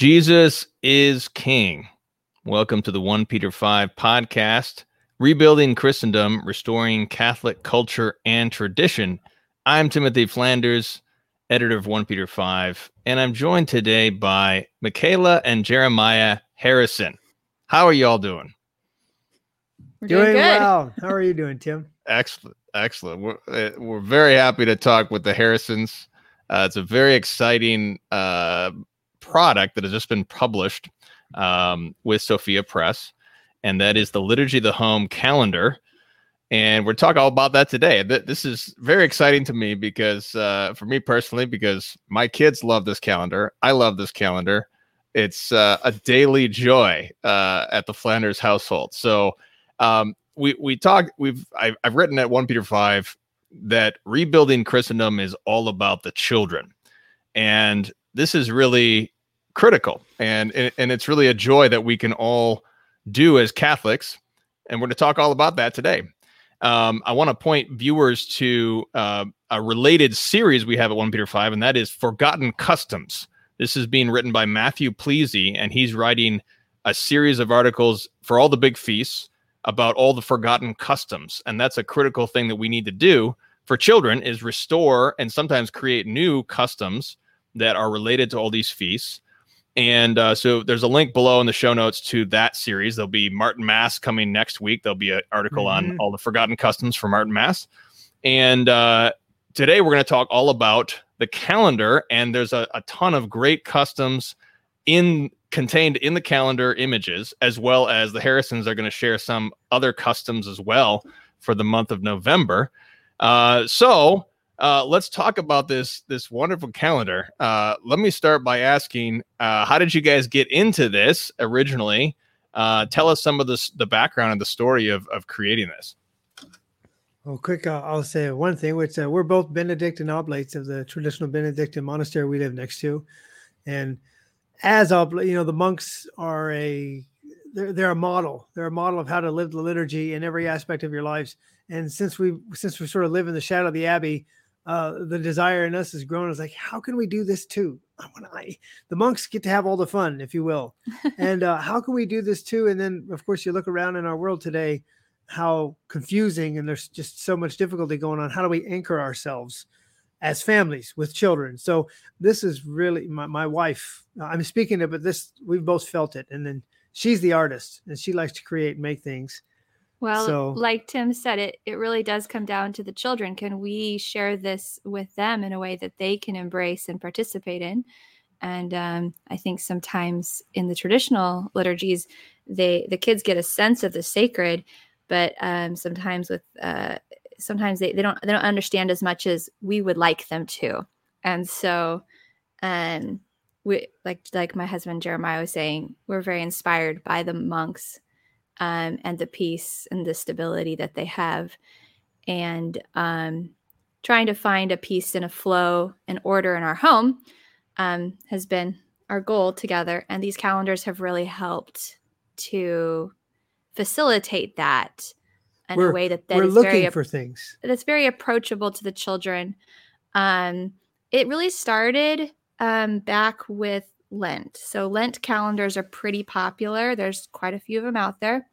Jesus is King. Welcome to the 1 Peter 5 podcast, Rebuilding Christendom, Restoring Catholic Culture and Tradition. I'm Timothy Flanders, editor of 1 Peter 5, and I'm joined today by Michaela and Jeremiah Harrison. How are you all doing? We're doing, doing, good. well. How are you doing, Tim? Excellent. Excellent. We're, uh, we're very happy to talk with the Harrisons. Uh, it's a very exciting uh, product that has just been published um, with Sophia Press, and that is the Liturgy of the Home calendar. And we're talking all about that today. Th- This is very exciting to me because, uh, for me personally, because my kids love this calendar. I love this calendar. It's uh, a daily joy uh, at the Flanders household. So, um, we we talk. We've I've, I've written at one Peter five that rebuilding Christendom is all about the children, and this is really critical. And and it's really a joy that we can all do as catholics and we're going to talk all about that today. Um, i want to point viewers to uh, a related series we have at 1 peter 5 and that is forgotten customs. This is being written by matthew Plese and he's writing a series of articles for all the big feasts about all the forgotten customs. And that's a critical thing that we need to do for children is restore and sometimes create new customs that are related to all these feasts and uh, so there's a link below in the show notes to that series. There'll be Martinmas coming next week. There'll be an article on Mhm. all the forgotten customs for Martinmas. And uh, today we're going to talk all about the calendar. And there's a, a ton of great customs in contained in the calendar images, as well as the Harrisons are going to share some other customs as well for the month of November. Uh, so uh, let's talk about this this wonderful calendar. Uh, let me start by asking, uh, how did you guys get into this originally? Uh, tell us some of the the background and the story of of creating this. Well, quick, uh, I'll say one thing, which uh, we're both Benedictine oblates of the traditional Benedictine monastery we live next to, and as oblate, you know, the monks are a they're, they're a model. They're a model of how to live the liturgy in every aspect of your lives. And since we since we sort of live in the shadow of the abbey, uh, the desire in us has grown. It's like, how can we do this too? I want I, the monks get to have all the fun, if you will. and uh, how can we do this too? And then, of course, you look around in our world today, how confusing and there's just so much difficulty going on. How do we anchor ourselves as families with children? So this is really my, my wife. I'm speaking of, but this we've both felt it. And then she's the artist and she likes to create and make things. Well, So- like Tim said, it it really does come down to the children. Can we share this with them in a way that they can embrace and participate in? And um, I think sometimes in the traditional liturgies, they the kids get a sense of the sacred, but um, sometimes with uh, sometimes they, they don't they don't understand as much as we would like them to. And so, um, we like like my husband Jeremiah was saying, we're very inspired by the monks um, and the peace and the stability that they have, and um, trying to find a peace and a flow and order in our home um, has been our goal together. And these calendars have really helped to facilitate that in a We're- way that, that we're is looking very for things. that's very approachable to the children. Um, it really started um, back with Lent. So Lent calendars are pretty popular. There's quite a few of them out there,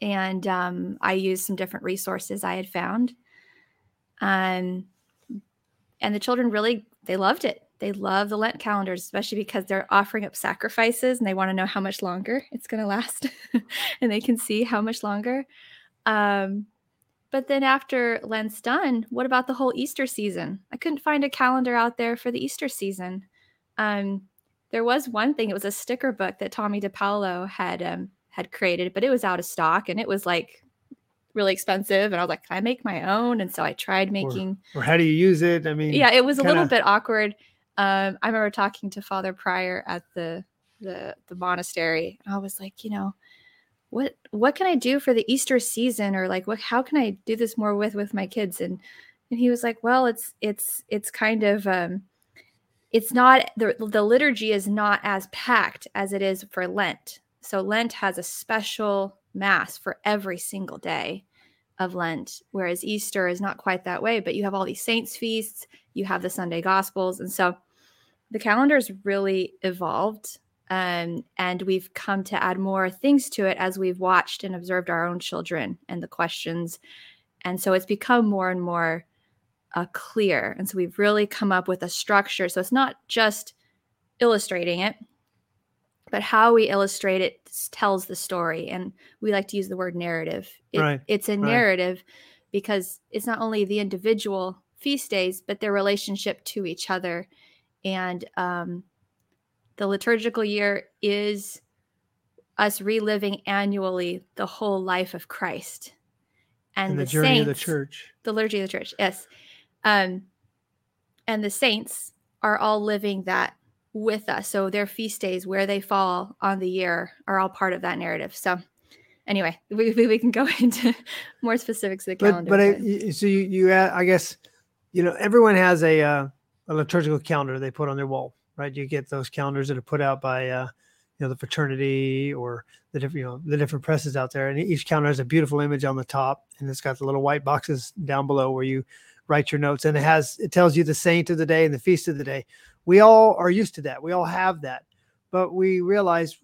and um, I used some different resources I had found. Um, and the children really they loved it. They love the Lent calendars, especially because they're offering up sacrifices and they want to know how much longer it's going to last, and they can see how much longer. Um, but then after Lent's done, what about the whole Easter season? I couldn't find a calendar out there for the Easter season. Um, there was one thing; it was a sticker book that Tomie dePaola had um, had created, but it was out of stock and it was like really expensive. And I was like, "Can I make my own?" And so I tried making. Or how do you use it? I mean, yeah, it was a little bit awkward. Um, I remember talking to Father Pryor at the the the monastery, and I was like, you know, what what can I do for the Easter season, or like, what how can I do this more with with my kids? And and he was like, well, it's it's it's kind of um, it's not the the liturgy is not as packed as it is for Lent. So Lent has a special mass for every single day of Lent, whereas Easter is not quite that way. But you have all these saints' feasts, you have the Sunday Gospels, and so the calendar's really evolved um, and we've come to add more things to it as we've watched and observed our own children and the questions and so it's become more and more uh, clear and so we've really come up with a structure so it's not just illustrating it but how we illustrate it tells the story and we like to use the word narrative it, Right, it's a right. narrative because it's not only the individual feast days but their relationship to each other and um, the liturgical year is us reliving annually the whole life of christ and, And the the, journey saints, of the church. the liturgy of the church yes um and the saints are all living that with us. So their feast days where they fall on the year are all part of that narrative. So anyway we, we, can go into more specifics of the calendar but but- y- so you you I guess you know everyone has a uh, a liturgical calendar they put on their wall, right? You get those calendars that are put out by uh, you know the fraternity or the different you know the different presses out there, and each calendar has a beautiful image on the top, and it's got the little white boxes down below where you write your notes, and it has it tells you the saint of the day and the feast of the day. We all are used to that. We all have that, but we realized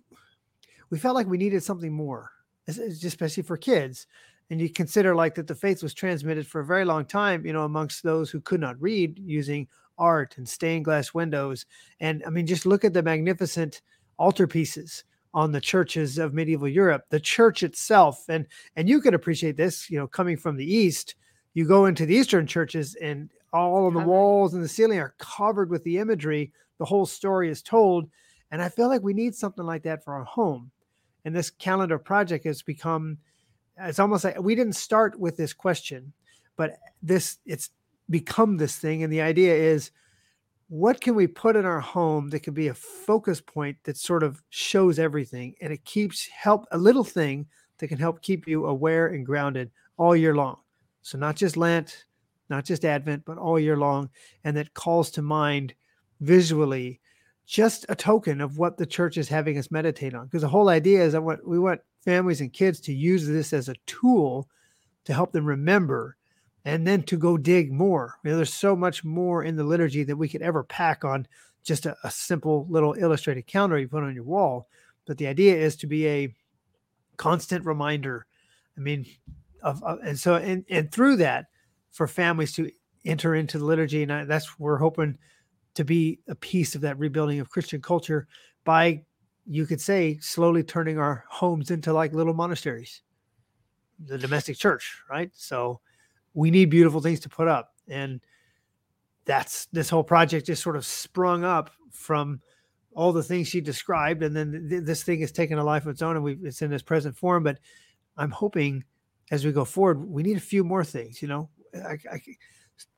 we felt like we needed something more, es- es- especially for kids and you consider like that the faith was transmitted for a very long time you know amongst those who could not read using art and stained glass windows and i mean just look at the magnificent altarpieces on the churches of medieval europe the church itself and and you could appreciate this you know coming from the east you go into the eastern churches and all of the walls and the ceiling are covered with the imagery the whole story is told and i feel like we need something like that for our home. And this calendar project has become it's almost like we didn't start with this question but this it's become this thing. And the idea is what can we put in our home that can be a focus point that sort of shows everything? And it keeps help a little thing that can help keep you aware and grounded all year long so not just lent not just advent but all year long and that calls to mind visually just a token of what the church is having us meditate on because the whole idea is that we want families and kids to use this as a tool to help them remember and then to go dig more. You know, there's so much more in the liturgy that we could ever pack on just a, a simple little illustrated calendar you put on your wall. But the idea is to be a constant reminder. I mean, of, of and so and and through that, for families to enter into the liturgy, and I, that's we're hoping to be a piece of that rebuilding of Christian culture by you could say slowly turning our homes into like little monasteries the domestic church right? So we need beautiful things to put up and that's this whole project just sort of sprung up from all the things she described and then th- this thing has taken a life of its own and we it's in its present form but i'm hoping as we go forward we need a few more things you know I, I,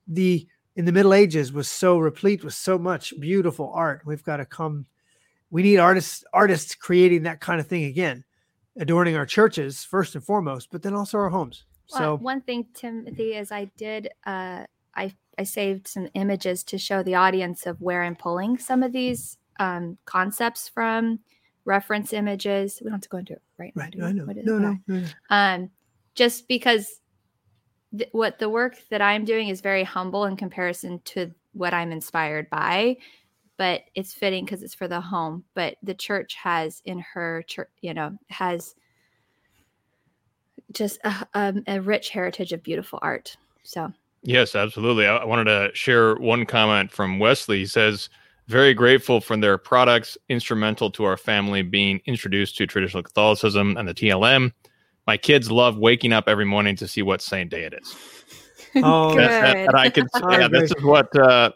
the in the middle ages was so replete with so much beautiful art we've got to come we need artists artists creating that kind of thing again adorning our churches first and foremost but then also our homes Well, so one thing, Timothy, is I did uh, I I saved some images to show the audience of where I'm pulling some of these um, concepts from, reference images. We don't have to go into it right now. right do we? i know What is- no, no no no Um, just because th- what the work that I'm doing is very humble in comparison to what I'm inspired by, but it's fitting because it's for the home. But the church has in her church, you know, has just a, um, a rich heritage of beautiful art. So Yes, absolutely. I, I wanted to share one comment from Wesley. He says, very grateful for their products, instrumental to our family being introduced to traditional Catholicism and the TLM. My kids love waking up every morning to see what saint day it is. Oh, good. That- that- that I can, Oh, yeah, this is what uh,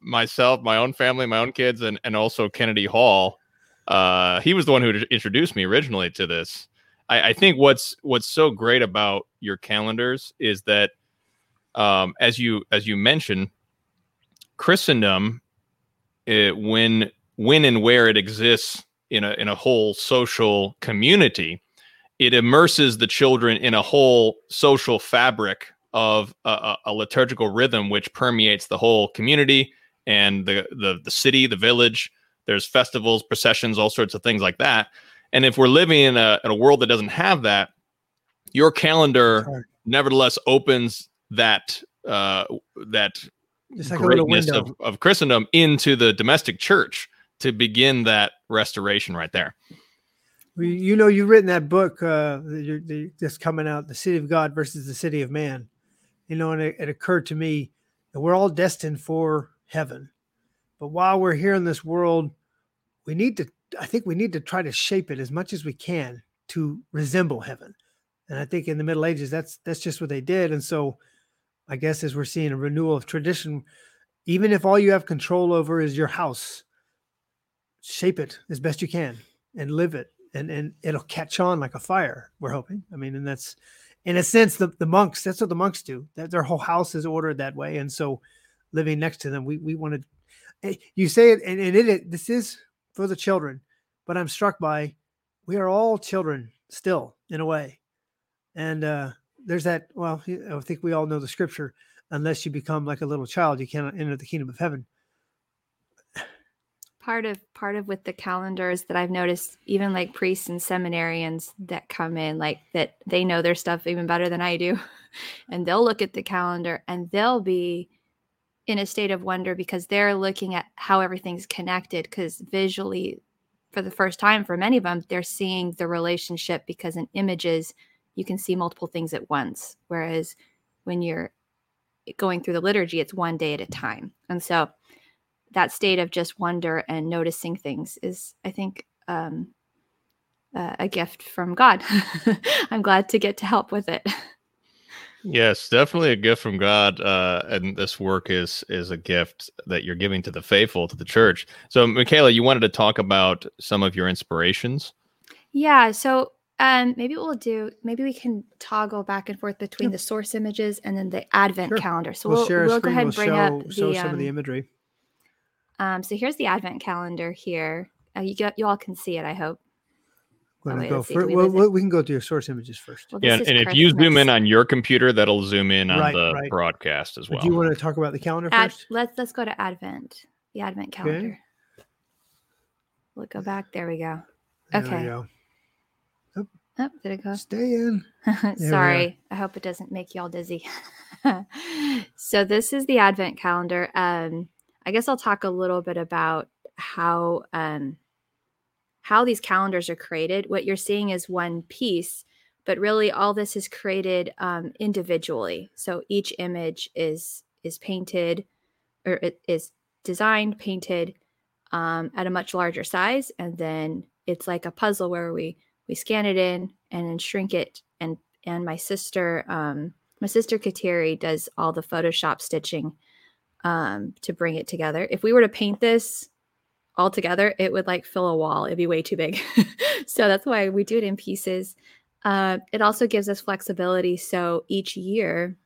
myself, my own family, my own kids, and, and also Kennedy Hall. Uh, he was the one who introduced me originally to this. I, I think what's what's so great about your calendars is that um, as you as you mentioned, Christendom, it, when when and where it exists in a in a whole social community, it immerses the children in a whole social fabric of a, a, liturgical rhythm which permeates the whole community and the, the the city, the village. There's festivals, processions, all sorts of things like that. And if we're living in a, in a world that doesn't have that, your calendar nevertheless opens that uh, that like greatness of, of Christendom into the domestic church to begin that restoration right there. You know, you've written that book uh, that's coming out, "The City of God versus the City of Man." You know, and it, it occurred to me that we're all destined for heaven, but while we're here in this world, we need to. I think we need to try to shape it as much as we can to resemble heaven. And I think in the Middle Ages, that's that's just what they did. And so, I guess as we're seeing a renewal of tradition, even if all you have control over is your house, shape it as best you can and live it and and it'll catch on like a fire we're hoping. I mean and that's in a sense the, the monks that's what the monks do. That their whole house is ordered that way. And so living next to them we we want to you say it and, and it, it this is for the children but i'm struck by we are all children still in a way. And uh there's that well i think we all know the scripture unless you become like a little child you cannot enter the kingdom of heaven part of part of with the calendars that I've noticed, even like priests and seminarians that come in, like that they know their stuff even better than I do, and they'll look at the calendar and they'll be in a state of wonder because they're looking at how everything's connected. Because visually, for the first time, for many of them, they're seeing the relationship because in images you can see multiple things at once, whereas when you're going through the liturgy, it's one day at a time, and so that state of just wonder and noticing things is i think um, uh, a gift from god i'm glad to get to help with it Yes, definitely a gift from God, uh, and this work is is a gift that you're giving to the faithful, to the church. So, Michaela, you wanted to talk about some of your inspirations. yeah so um, maybe we'll do maybe we can toggle back and forth between the source images and then the advent Sure. calendar so we'll, we'll, share a we'll go screen ahead we'll and bring show, up show the, some of the um, imagery um, so here's the advent calendar here uh, you got you all can see it i hope We're Oh, wait, go let's see, fir- do we well, well, we can go to your source images first. well, Yeah, this and is if you zoom in on your computer, that'll zoom in on Right, the right. broadcast as But well. do you want to talk about the calendar Ad- first? let's let's go to advent the advent calendar we'll go back there we go There we okay. go. oh did it go Stay in. Sorry. I hope it doesn't make y'all dizzy. so this is the advent calendar. Um, I guess I'll talk a little bit about how um, how these calendars are created. What you're seeing is one piece, but really all this is created um, individually. So each image is is painted or it is designed, painted um, at a much larger size, and then it's like a puzzle where we we scan it in and then shrink it and and my sister um my sister Kateri does all the photoshop stitching um to bring it together. If we were to paint this all together it would like fill a wall. It'd be way too big. So that's why we do it in pieces. Uh, it also gives us flexibility. So each year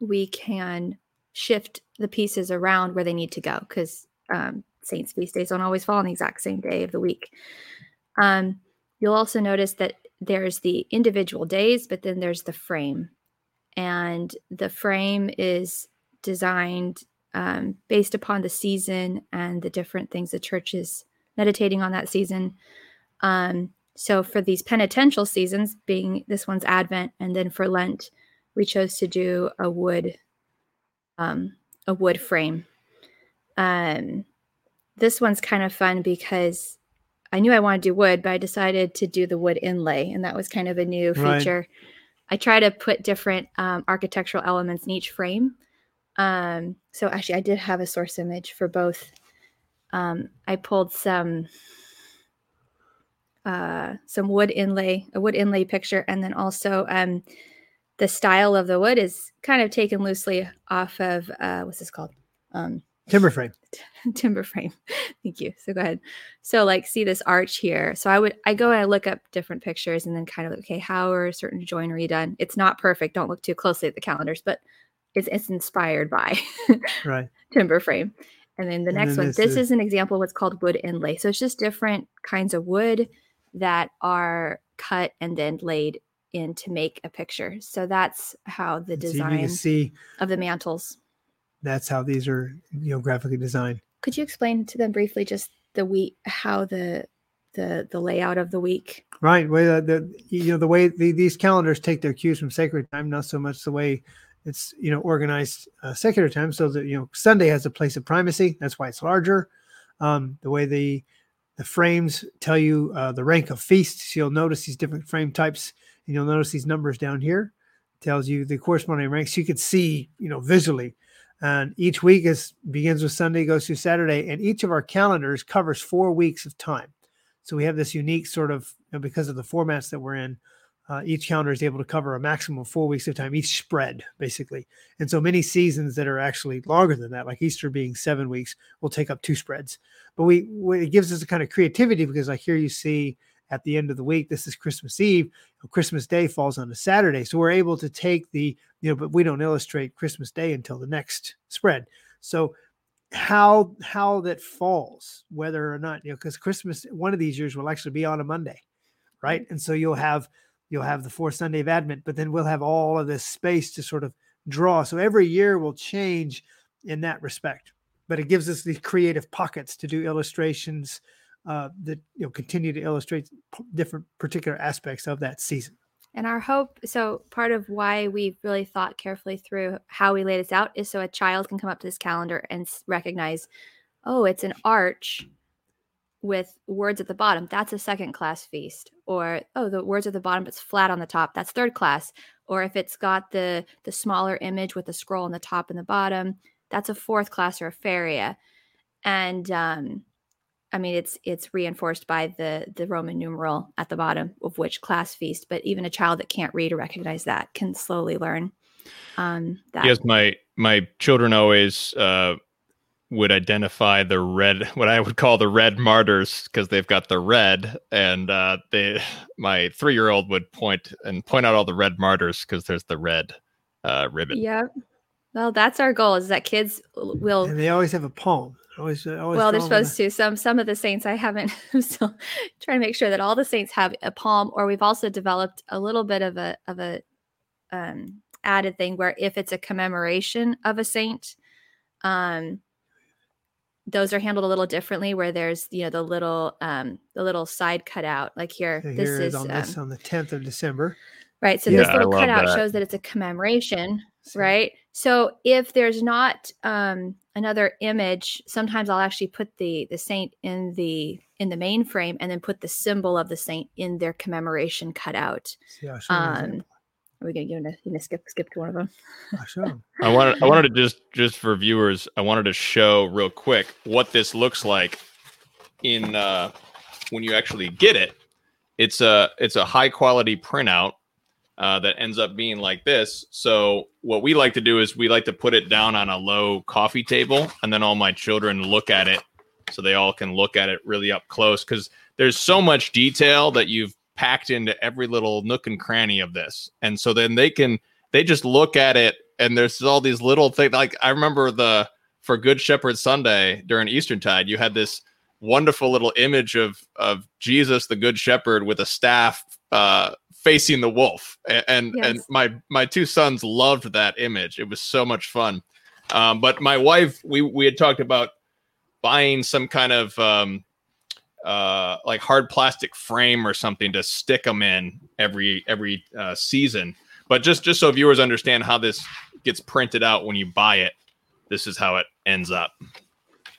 we can shift the pieces around where they need to go because um, saints feast days don't always fall on the exact same day of the week. Um, You'll also notice that there's the individual days, but then there's the frame. And the frame is designed um, based upon the season and the different things the church is meditating on that season. Um, so for these penitential seasons, being this one's Advent, and then for Lent, we chose to do a wood, um, a wood frame. Um, this one's kind of fun because I knew I wanted to do wood, but I decided to do the wood inlay, and that was kind of a new Right. feature. I try to put different um, architectural elements in each frame. Um, so actually, I did have a source image for both. Um, I pulled some uh, some wood inlay, a wood inlay picture, and then also um, the style of the wood is kind of taken loosely off of uh, what's this called? Um, Timber frame. timber frame. Thank you. So go ahead. So like see this arch here. So I would I go and I look up different pictures and then kind of okay, how are certain joinery done? It's not perfect. Don't look too closely at the calendars, but it's it's inspired by Right. timber frame. And then the And next then one, this is- is an example of what's called wood inlay. So it's just different kinds of wood that are cut and then laid in to make a picture. So that's how the so design see of the mantles. that's how these are, you know, graphically designed. Could you explain to them briefly just the week, how the the the layout of the week? Right. Way the, the you know the way the, these calendars take their cues from sacred time, not so much the way it's you know organized uh, secular time so that you know Sunday has a place of primacy. That's why it's larger. Um, the way the the frames tell you uh, the rank of feasts, you'll notice these different frame types, and you'll notice these numbers down here tells you the corresponding ranks. You could see you know visually. And each week is begins with Sunday, goes through Saturday, and each of our calendars covers four weeks of time. So we have this unique sort of you know, because of the formats that we're in uh, each calendar is able to cover a maximum of four weeks of time, each spread, basically. And so many seasons that are actually longer than that, like Easter being seven weeks, will take up two spreads. But we, we it gives us a kind of creativity because like here you see at the end of the week, this is Christmas Eve. Christmas Day falls on a Saturday. So we're able to take the, you know, but we don't illustrate Christmas Day until the next spread. So how how that falls, whether or not, you know, because Christmas one of these years will actually be on a Monday, right? And so you'll have you'll have the fourth Sunday of Advent, but then we'll have all of this space to sort of draw. So every year will change in that respect, but it gives us these creative pockets to do illustrations uh, that you know continue to illustrate p- different particular aspects of that season. And our hope, so part of why we really thought carefully through how we lay this out is so a child can come up to this calendar and recognize, oh, it's an arch with words at the bottom, that's a second class feast. Or oh, the words at the bottom, it's flat on the top, that's third class. Or if it's got the the smaller image with the scroll on the top and the bottom, that's a fourth class or a feria. And um, I mean, it's it's reinforced by the the Roman numeral at the bottom of which class feast. But even a child that can't read or recognize that can slowly learn um, that. Yes, my my children always uh, would identify the red what i would call the red martyrs because they've got the red and uh they my three-year-old would point and point out all the red martyrs because there's the red uh ribbon. Yeah well that's our goal is that kids will and they always have a poem. Always, always well they're supposed to some some of the saints i haven't i'm still trying to make sure that all the saints have a palm or we've also developed a little bit of a of a um added thing where if it's a commemoration of a saint um those are handled a little differently where there's you know the little um the little side cutout like here so this here is on this um, on the 10th of december right so Yeah, this little cutout that. shows that it's a commemoration So- right so if there's not um another image sometimes i'll actually put the the saint in the in the main frame and then put the symbol of the saint in their commemoration cutout See, I'll show you an um example. Are we gonna, you gonna, you gonna skip skip to one of them I'll i wanted i wanted to just just for viewers i wanted to show real quick what this looks like in uh when you actually get it it's a it's a high quality printout uh, that ends up being like this. So what we like to do is we like to put it down on a low coffee table, and then all my children look at it, so they all can look at it really up close. Because there's so much detail that you've packed into every little nook and cranny of this, and so then they can they just look at it, and there's all these little things. Like I remember the for Good Shepherd Sunday during Eastertide, you had this wonderful little image of of Jesus the Good Shepherd with a staff uh, facing the wolf, and and my my two sons loved that image. It was so much fun. Um, but my wife, we we had talked about buying some kind of um, uh, like hard plastic frame or something to stick them in every every uh, season. But just just so viewers understand how this gets printed out when you buy it, this is how it ends up.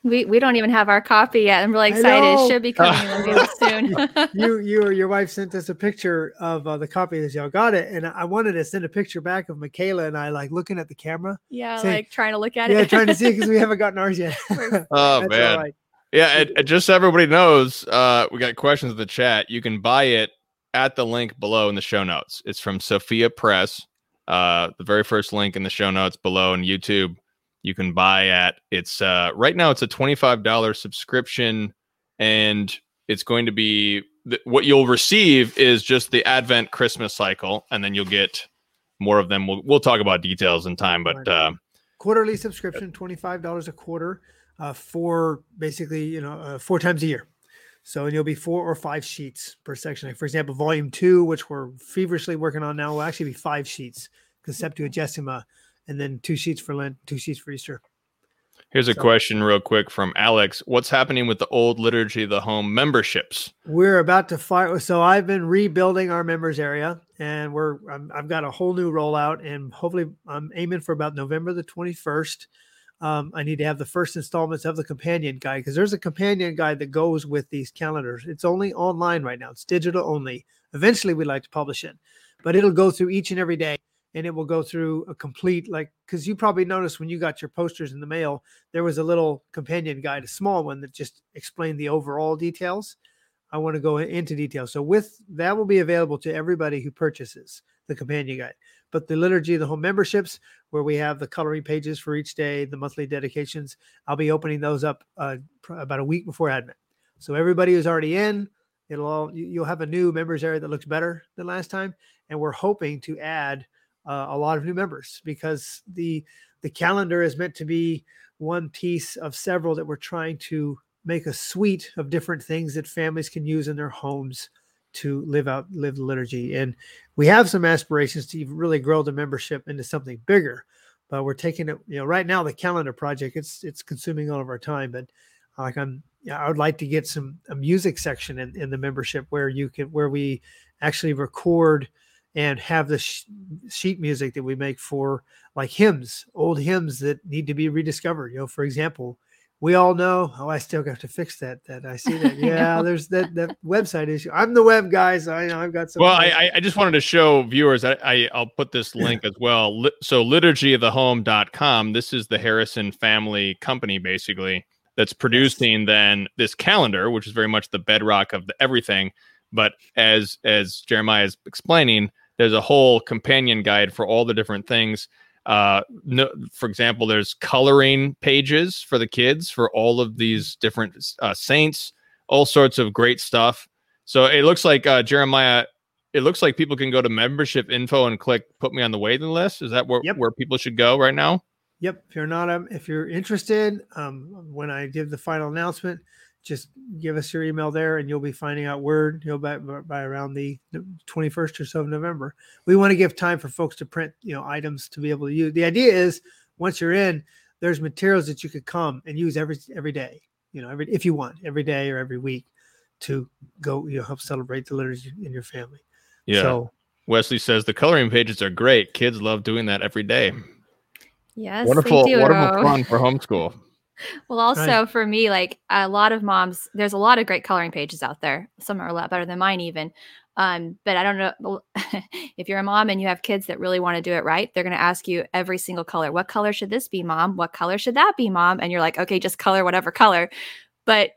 we we don't even have our copy yet i'm really excited it should be coming in really soon you you or your wife sent us a picture of uh, the copy that y'all got it and i wanted to send a picture back of michaela and i like looking at the camera yeah Say- like trying to look at yeah it Yeah, trying to see because we haven't gotten ours yet Oh man. all right. Yeah, and, and just so everybody knows, uh, we got questions in the chat. You can buy it at the link below in the show notes. It's from Sophia Press. Uh, the very first link in the show notes below in YouTube. You can buy at it's uh, right now it's a twenty five dollar subscription, and it's going to be th- what you'll receive is just the Advent Christmas cycle, and then you'll get more of them. We'll we'll talk about details in time, but uh, quarterly subscription $25 a quarter uh, four basically you know uh, four times a year so and you'll be four or five sheets per section like for example volume two which we're feverishly working on now will actually be five sheets because septuagesima and then two sheets for lent two sheets for easter Here's a So- question, real quick, from Alex. What's happening with the old liturgy of the home memberships? we're about to fire so i've been rebuilding our members area and we're i have got a whole new rollout, and hopefully I'm aiming for about November the 21st. Um, I need to have the first installments of the companion guide because there's a companion guide that goes with these calendars. It's only online right now. It's digital only. Eventually, we'd like to publish it, but it'll go through each and every day and it will go through a complete like because you probably noticed when you got your posters in the mail there was a little companion guide a small one that just explained the overall details i want to go into detail so with that will be available to everybody who purchases the companion guide but the liturgy the home memberships where we have the coloring pages for each day the monthly dedications i'll be opening those up uh, about a week before advent. So everybody who's already in it'll all you'll have a new members area that looks better than last time and we're hoping to add uh, a lot of new members because the the calendar is meant to be one piece of several that we're trying to make a suite of different things that families can use in their homes to live out live the liturgy and we have some aspirations to really grow the membership into something bigger but we're taking it you know right now the calendar project it's it's consuming all of our time but uh, like i'm yeah i would like to get some a music section in, in the membership where you can where we actually record and have the sh- sheet music that we make for like hymns, old hymns that need to be rediscovered. You know, for example, we all know. Oh, I still have to fix that. That I see that. Yeah, there's that that website issue. I'm the web guys. I know I've got some. Well, I I just wanted to show viewers. I, I will put this link as well. So liturgyofthehome.com. This is the Harrison family company, basically, that's producing then this calendar, which is very much the bedrock of the everything. But as as Jeremiah is explaining, there's a whole companion guide for all the different things. Uh, no, for example, there's coloring pages for the kids for all of these different uh, saints, all sorts of great stuff. So it looks like uh, Jeremiah. It looks like people can go to membership info and click "Put me on the waiting list." Is that where yep. where people should go right now? Yep. If you're not, um, if you're interested, um, when I give the final announcement, just give us your email there and you'll be finding out word you know by, by around the 21st or so of november. We want to give time for folks to print you know items to be able to use. The idea is once you're in there's materials that you could come and use every every day you know every if you want every day or every week to go you know help celebrate the liturgy in your family. Yeah. So wesley says the coloring pages are great. Kids love doing that every day. Yes wonderful wonderful fun for homeschool well, also right. for me, like a lot of moms, there's a lot of great coloring pages out there. Some are a lot better than mine, even. Um, but I don't know if you're a mom and you have kids that really want to do it right, they're going to ask you every single color. What color should this be, mom? What color should that be, mom? And you're like, okay, just color whatever color. But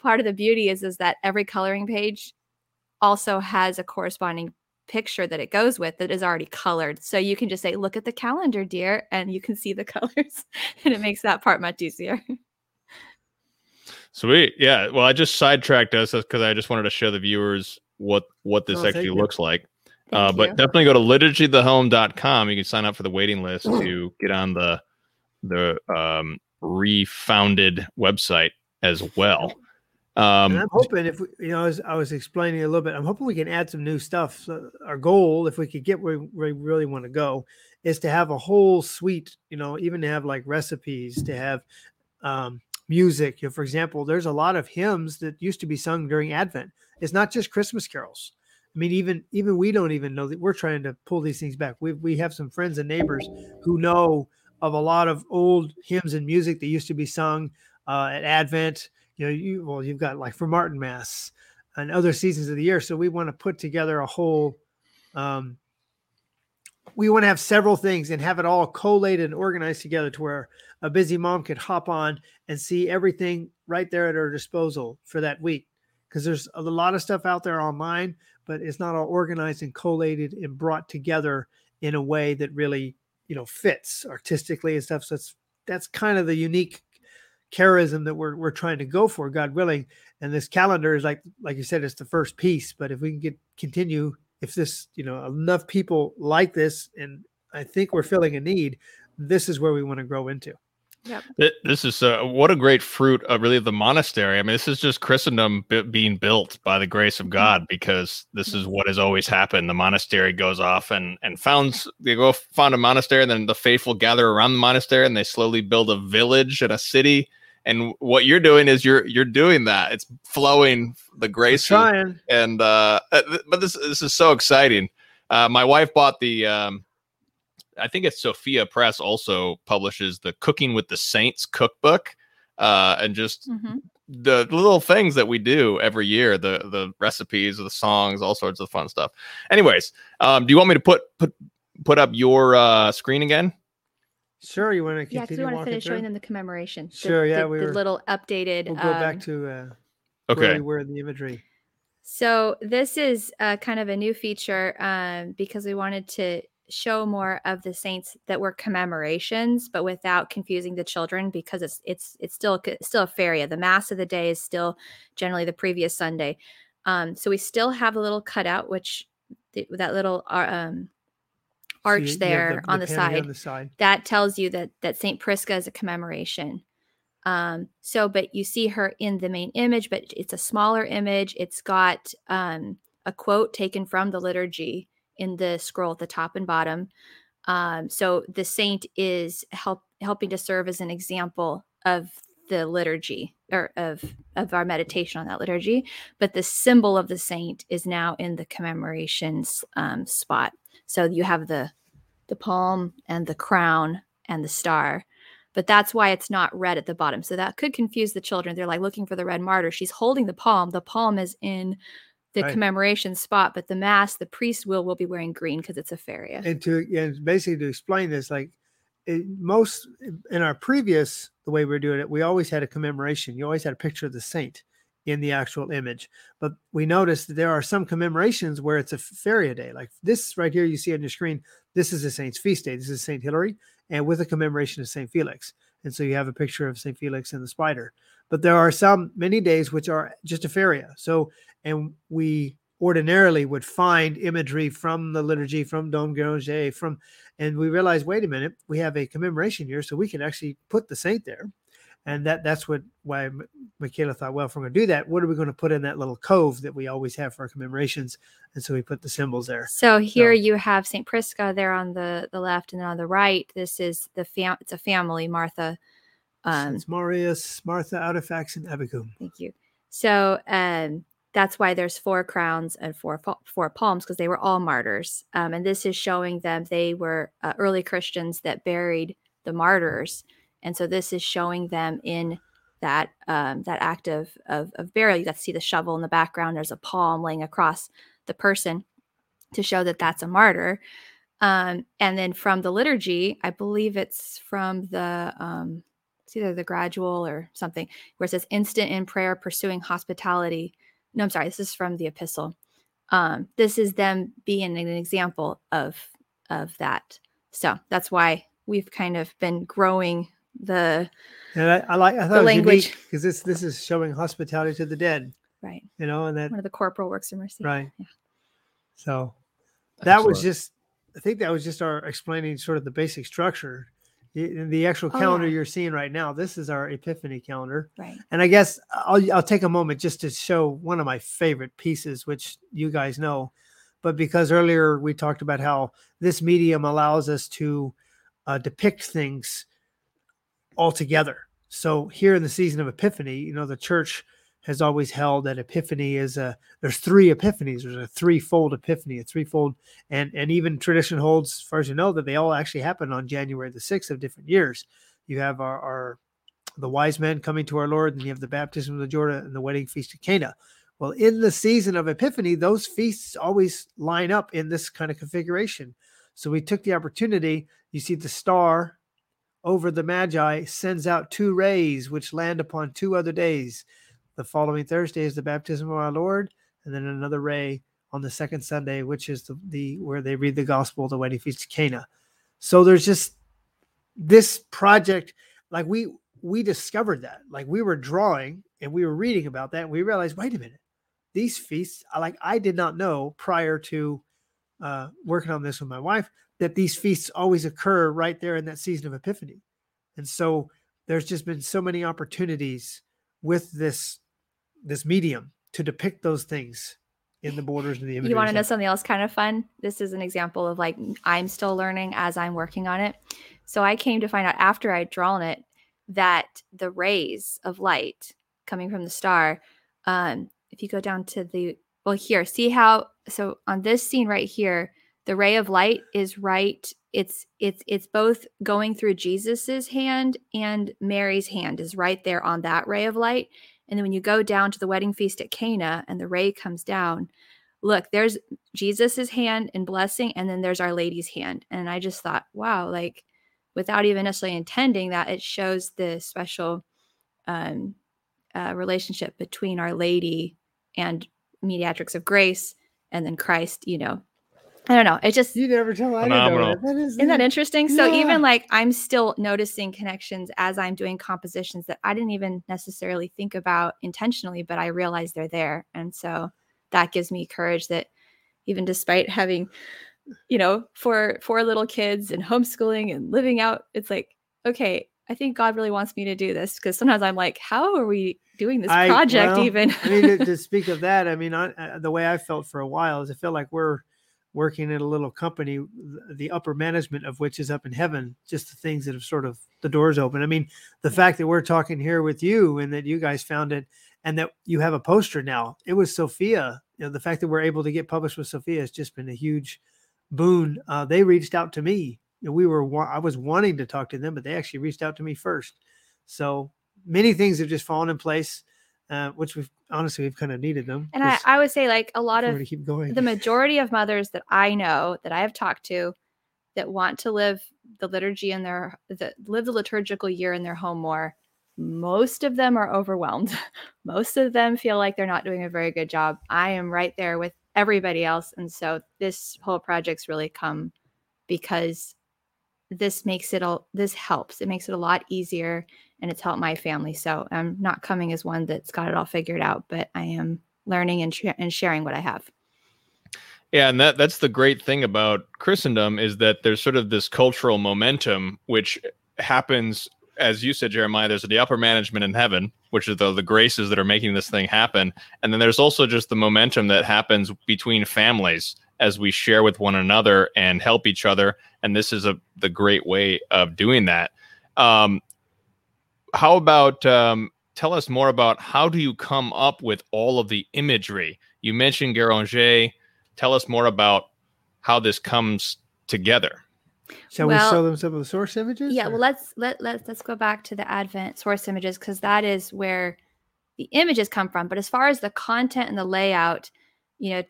part of the beauty is is that every coloring page also has a corresponding picture that it goes with that is already colored. So you can just say, look at the calendar, dear, and you can see the colors. and it makes that part much easier. Sweet. Yeah. Well, I just sidetracked us because I just wanted to show the viewers what what this oh, actually looks like. Uh, but definitely go to liturgythehome.com. You can sign up for the waiting list to get on the the um, refounded website as well. Um, and I'm hoping if we, you know, as I was explaining a little bit, I'm hoping we can add some new stuff. So our goal, if we could get where we really want to go, is to have a whole suite. You know, even to have like recipes, to have um, music. You know, for example, there's a lot of hymns that used to be sung during Advent. It's not just Christmas carols. I mean, even even we don't even know that we're trying to pull these things back. We we have some friends and neighbors who know of a lot of old hymns and music that used to be sung uh, at Advent you know, you well, you've got like for Martinmas and other seasons of the year. So we want to put together a whole um we want to have several things and have it all collated and organized together to where a busy mom could hop on and see everything right there at her disposal for that week. Because there's a lot of stuff out there online, but it's not all organized and collated and brought together in a way that really, you know, fits artistically and stuff. So that's that's kind of the unique charism that we're we're trying to go for, God willing. And this calendar is like like you said, it's the first piece. But if we can get continue, if this you know enough people like this, and I think we're filling a need, this is where we want to grow into. Yep. This is uh, what a great fruit of really the monastery. I mean, this is just Christendom b- being built by the grace of God mm-hmm. because this is what has always happened. The monastery goes off and and founds they go found a monastery, and then the faithful gather around the monastery, and they slowly build a village and a city and what you're doing is you're you're doing that it's flowing the grace and uh, uh but this this is so exciting Uh, my wife bought the. Um, I think it's Sophia Press also publishes the Cooking with the Saints cookbook, uh, and just Mhm. the little things that we do every year the the recipes the songs all sorts of fun stuff anyways um do you want me to put put put up your uh screen again Sure, you want to Yeah, because we want to finish through? showing them the commemoration. the- Sure, yeah, the, we the little updated. We'll go um, back to uh, where we were in the imagery. So this is uh, kind of a new feature um, because we wanted to show more of the saints that were commemorations, but without confusing the children because it's it's it's still still a feria. The mass of the day is still generally the previous Sunday. Um, so we still have a little cutout, which th- that little uh, um, arch you- you have there on the penny side On the side. that tells you that that Saint Prisca is a commemoration. Um, so, but you see her in the main image, but it's a smaller image. It's got um, a quote taken from the liturgy in the scroll at the top and bottom. Um, so the saint is help helping to serve as an example of the liturgy or of of our meditation on that liturgy. But the symbol of the saint is now in the commemorations um, spot. So you have the the palm and the crown and the star. But that's why it's not red at the bottom. So that could confuse the children. They're like looking for the red martyr. She's holding the palm. The palm is in the Right. commemoration spot, but the mass, the priest will will be wearing green because it's a feria. and to and basically to explain this like it, most in our previous the way we were doing it we always had a commemoration. You always had a picture of the saint in the actual image. But we noticed that there are some commemorations where it's a feria day. Like this right here you see on your screen this is a saint's feast day. This is saint hilary and with a commemoration of saint felix. And so you have a picture of saint felix and the spider. But there are some many days which are just a feria. So and we ordinarily would find imagery from the liturgy, from Dom Guéranger, from, and we realized, wait a minute, we have a commemoration here, so we can actually put the saint there, and that that's what why Michaela thought, well, if we're going to do that, what are we going to put in that little cove that we always have for our commemorations? And so we put the symbols there. So here So- you have Saint Prisca there on the the left, and then on the right, this is the fam. It's a family, Martha. Um, it's Marius, Martha, Audifax, and Abachum. Thank you. So um, that's why there's four crowns and four four palms because they were all martyrs. Um, and this is showing them they were uh, early Christians that buried the martyrs, and so this is showing them in that um, that act of, of of burial. You got to see the shovel in the background. There's a palm laying across the person to show that that's a martyr. Um, and then from the liturgy, I believe it's from the um, it's either the gradual or something where it says instant in prayer pursuing hospitality no i'm sorry this is from the epistle um this is them being an example of of that so that's why we've kind of been growing the And I, I like, I thought The language. because this this is showing hospitality to the dead, right you know, and that one of the corporal works of mercy right. Yeah. So that was just i think that was just our explaining sort of the basic structure Y- in the actual Oh, calendar yeah. you're seeing right now this is our epiphany calendar. Right. And i guess i'll, I'll take a moment just to show one of my favorite pieces which you guys know. But because earlier we talked about how this medium allows us to uh, depict things all together so here in the season of epiphany you know the church has always held that epiphany is a there's three epiphanies there's a threefold epiphany a threefold and and even tradition holds as far as you know that they all actually happen on january the 6th of different years. You have our, our the wise men coming to our lord and you have the baptism of the jordan and the wedding feast of cana. Well in the season of epiphany those feasts always line up in this kind of configuration. So we took the opportunity you see the star over the magi sends out two rays which land upon two other days the following thursday is the baptism of our lord and then another ray on the second Sunday, which is the, the where they read the gospel, the wedding feast of Cana. So there's just this project, like we we discovered that, like we were drawing and we were reading about that, and we realized, wait a minute, these feasts, like I did not know prior to uh, working on this with my wife that these feasts always occur right there in that season of Epiphany, and so there's just been so many opportunities with this this medium to depict those things in the borders of the imagery. you want to know something else kind of fun this is an example of like i'm still learning as i'm working on it so i came to find out after i'd drawn it that the rays of light coming from the star um if you go down to the well here see how so on this scene right here the ray of light is right it's it's it's both going through jesus's hand and mary's hand is right there on that ray of light and then when you go down to the wedding feast at cana and the ray comes down look there's jesus's hand in blessing and then there's our lady's hand. And i just thought wow like without even necessarily intending that it shows the special um, uh, relationship between our lady and mediatrix of grace and then christ you know I don't know. It just you never tell. I didn't know that. that is, isn't that interesting? Yeah. So even like I'm still noticing connections as I'm doing compositions that I didn't even necessarily think about intentionally, but I realize they're there, and so that gives me courage that even despite having, you know, four four little kids and homeschooling and living out, it's like okay, I think God really wants me to do this because sometimes I'm like, how are we doing this I, project well, even? I mean, to, to, speak of that, I mean, I, uh, the way I felt for a while is I feel like we're working in a little company, the upper management of which is up in heaven, just the things that have sort of the doors open. I mean, the fact that we're talking here with you and that you guys found it and that you have a poster now, it was Sophia. You know, the fact that we're able to get published with Sophia has just been a huge boon. Uh, they reached out to me. We were, I was wanting to talk to them, but they actually reached out to me first. So many things have just fallen in place uh, which we've honestly we've kind of needed them. And I, I would say like a lot of keep going. the majority of mothers that I know that I have talked to that want to live the liturgy in their that live the liturgical year in their home more. Most of them are overwhelmed. Most of them feel like they're not doing a very good job. I am right there with everybody else, and so this whole project's really come because this makes it all this helps. It makes it a lot easier and it's helped my family. So I'm not coming as one that's got it all figured out, but I am learning and, sh- and sharing what I have. Yeah, and that that's the great thing about Christendom is that there's sort of this cultural momentum which happens as you said Jeremiah there's the upper management in heaven which are the, the graces that are making this thing happen and then there's also just the momentum that happens between families as we share with one another and help each other and this is a the great way of doing that um, how about um, tell us more about how do you come up with all of the imagery? You mentioned Guéranger. Tell us more about how this comes together. Shall well, we show them some of the source images? Yeah, or? well let's let let's let's go back to the Advent source images because that is where the images come from. But as far as the content and the layout, you know,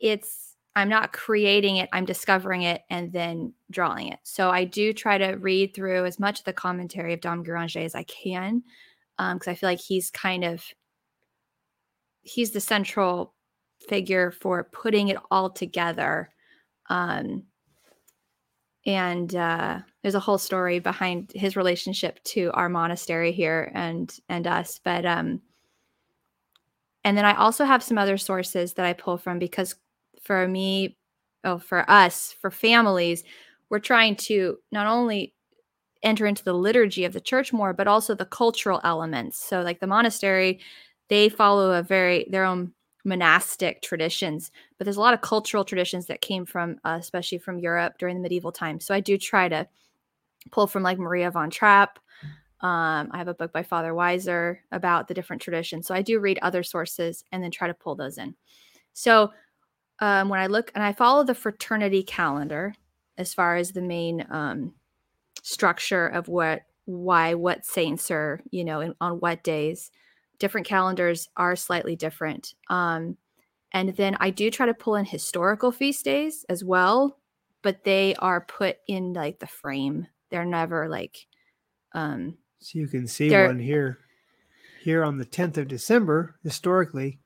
it's I'm not creating it, I'm discovering it and then drawing it. So I do try to read through as much of the commentary of Dom Guéranger as I can, because um, I feel like he's kind of he's the central figure for putting it all together. Um, and uh, there's a whole story behind his relationship to our monastery here and and us. But um, and then I also have some other sources that I pull from because for me, oh, for us, for families, we're trying to not only enter into the liturgy of the church more, but also the cultural elements. So, like the monastery, they follow a very their own monastic traditions, but there's a lot of cultural traditions that came from, uh, especially from Europe during the medieval times. So I do try to pull from like Maria von Trapp. Um, I have a book by Father Weiser about the different traditions. So I do read other sources and then try to pull those in. So um, when I look and I follow the fraternity calendar as far as the main um, structure of what, why, what saints are, you know, in, on what days. Different calendars are slightly different. Um, and then I do try to pull in historical feast days as well, but they are put in like the frame. They're never like. Um, so you can see one here. Here on the 10th of December, historically,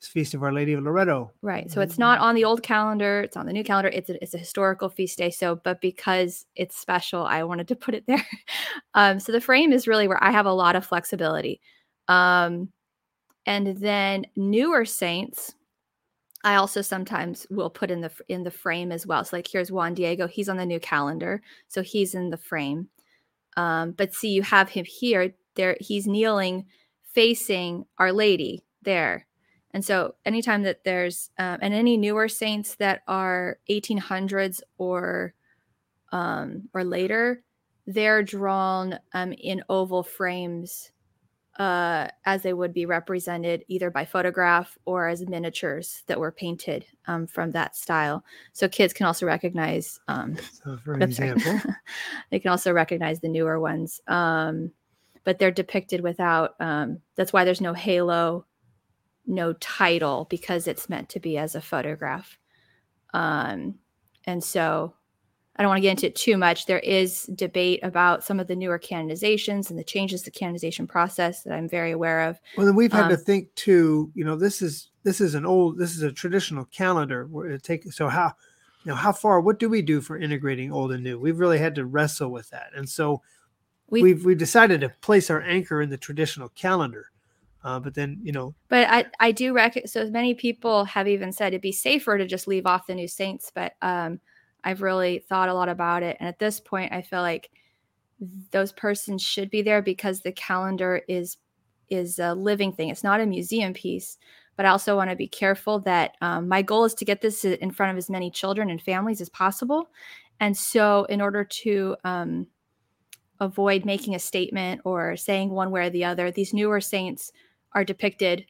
it's Feast of Our Lady of Loretto. Right. So it's not on the old calendar. It's on the new calendar. It's a, it's a historical feast day. So, but because it's special, I wanted to put it there. um, so the frame is really where I have a lot of flexibility. Um, and then newer saints, I also sometimes will put in the in the frame as well. So like here's Juan Diego. He's on the new calendar, so he's in the frame. Um, but see, you have him here. There, he's kneeling, facing Our Lady there and so, anytime that there's, um, and any newer saints that are 1800s or um, or later, they're drawn um, in oval frames uh, as they would be represented either by photograph or as miniatures that were painted um, from that style. So kids can also recognize. Um, so for example, they can also recognize the newer ones, um, but they're depicted without. Um, that's why there's no halo, no title because it's meant to be as a photograph. Um, and so I don't want to get into it too much. There is debate about some of the newer canonizations and the changes to canonization process that I'm very aware of. Well, then we've had um, to think too. You know, this is this is an old, this is a traditional calendar. Where it take so how, you know, how far? What do we do for integrating old and new? We've really had to wrestle with that, and so we've we've, we've decided to place our anchor in the traditional calendar. Uh, but then you know but i i do reckon so many people have even said it'd be safer to just leave off the new saints but um I've really thought a lot about it. And at this point, I feel like those persons should be there because the calendar is is a living thing. It's not a museum piece. But I also want to be careful that um, my goal is to get this in front of as many children and families as possible. And so, in order to um, avoid making a statement or saying one way or the other, these newer saints are depicted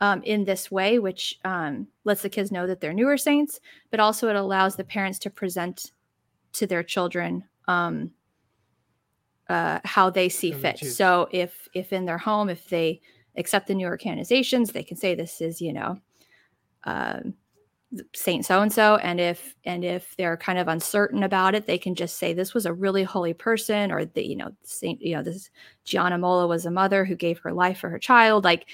um, in this way, which um, lets the kids know that they're newer saints, but also it allows the parents to present to their children um, uh, how they see fit. So if if in their home, if they accept the newer canonizations, they can say this is you know um, Saint so and so, and if and if they're kind of uncertain about it, they can just say this was a really holy person, or the you know Saint you know this Gianna Molla was a mother who gave her life for her child, like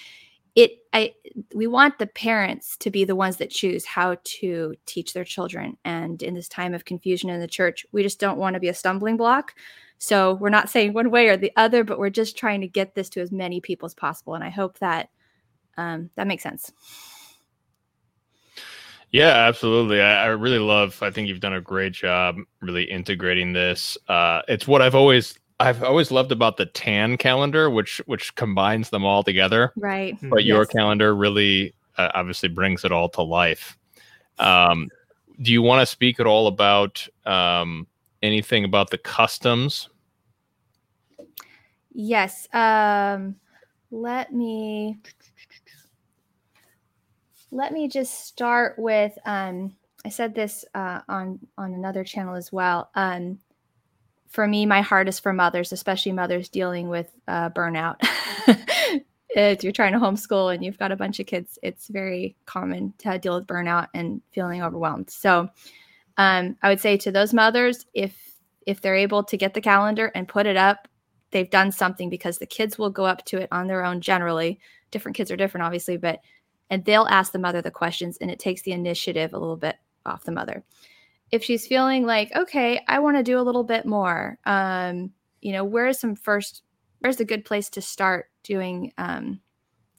it i we want the parents to be the ones that choose how to teach their children. And in this time of confusion in the church we just don't want to be a stumbling block. So we're not saying one way or the other but we're just trying to get this to as many people as possible. And i hope that um, that makes sense yeah, absolutely. I, I, really love. I think you've done a great job really integrating this. Uh, it's what I've always I've always loved about the tan calendar, which which combines them all together. Right. But yes. your calendar really uh, obviously brings it all to life. Um, do you want to speak at all about um, anything about the customs? Yes. Um, let me let me just start with. Um, I said this uh, on on another channel as well. Um, for me, my heart is for mothers, especially mothers dealing with uh, burnout. if you're trying to homeschool and you've got a bunch of kids, it's very common to deal with burnout and feeling overwhelmed. So, um, I would say to those mothers, if if they're able to get the calendar and put it up, they've done something because the kids will go up to it on their own. Generally, different kids are different, obviously, but and they'll ask the mother the questions, and it takes the initiative a little bit off the mother if she's feeling like, okay, I want to do a little bit more, um, you know, where's some first, where's a good place to start doing, um,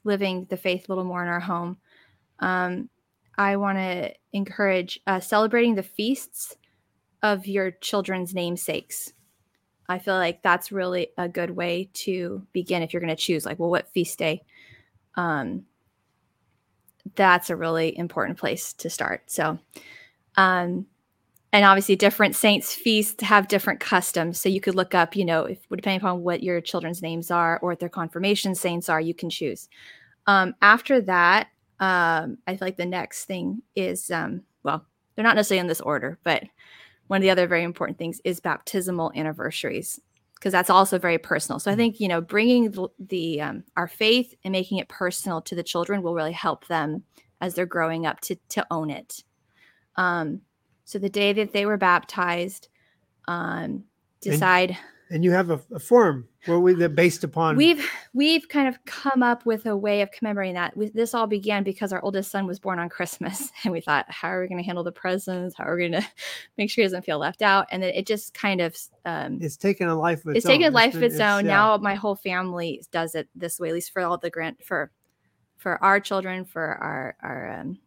living the faith a little more in our home? Um, I want to encourage uh, celebrating the feasts of your children's namesakes. I feel like that's really a good way to begin if you're going to choose, like, well, what feast day? Um, that's a really important place to start. So, um, and obviously different saints feasts have different customs. So you could look up you know if depending upon what your children's names are or what their confirmation saints are you can choose. Um, after that um, i feel like the next thing is um, well they're not necessarily in this order but one of the other very important things is baptismal anniversaries because that's also very personal so i think you know bringing the, the um, our faith and making it personal to the children will really help them as they're growing up to to own it um, so the day that they were baptized, um, decide. And, and you have a, a form where we that based upon. We've we've kind of come up with a way of commemorating that. We, this all began because our oldest son was born on Christmas, and we thought, how are we going to handle the presents? How are we going to make sure he doesn't feel left out? And then it just kind of um, it's taken a life of its, it's own. taken a life of its, its own. Yeah. Now my whole family does it this way, at least for all the grant for for our children, for our our um,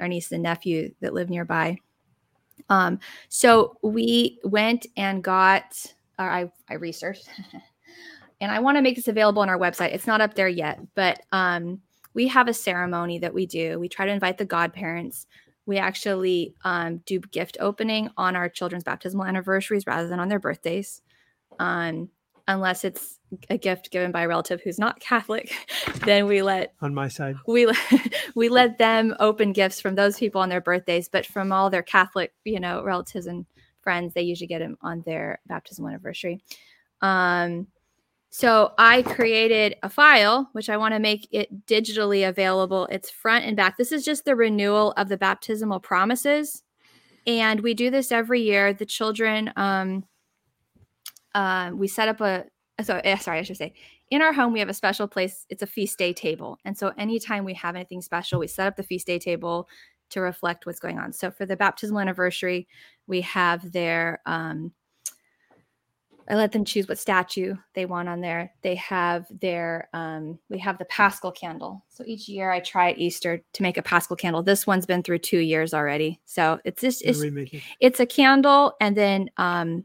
our niece and nephew that live nearby. Um, so we went and got, or I, I researched, and I want to make this available on our website. It's not up there yet, but um, we have a ceremony that we do. We try to invite the godparents. We actually um, do gift opening on our children's baptismal anniversaries rather than on their birthdays. Um, unless it's a gift given by a relative who's not Catholic, then we let on my side. we let, we let them open gifts from those people on their birthdays, but from all their Catholic, you know, relatives and friends, they usually get them on their baptismal anniversary. Um, so I created a file, which I want to make it digitally available. It's front and back. This is just the renewal of the baptismal promises. And we do this every year. The children, um, uh, we set up a, so eh, sorry, I should say, in our home, we have a special place. It's a feast day table. And so anytime we have anything special, we set up the feast day table to reflect what's going on. So for the baptismal anniversary, we have their, um, I let them choose what statue they want on there. They have their, um, we have the Paschal candle. So each year I try at Easter to make a Paschal candle. This one's been through two years already. So it's just, it's, it's a candle. And then um,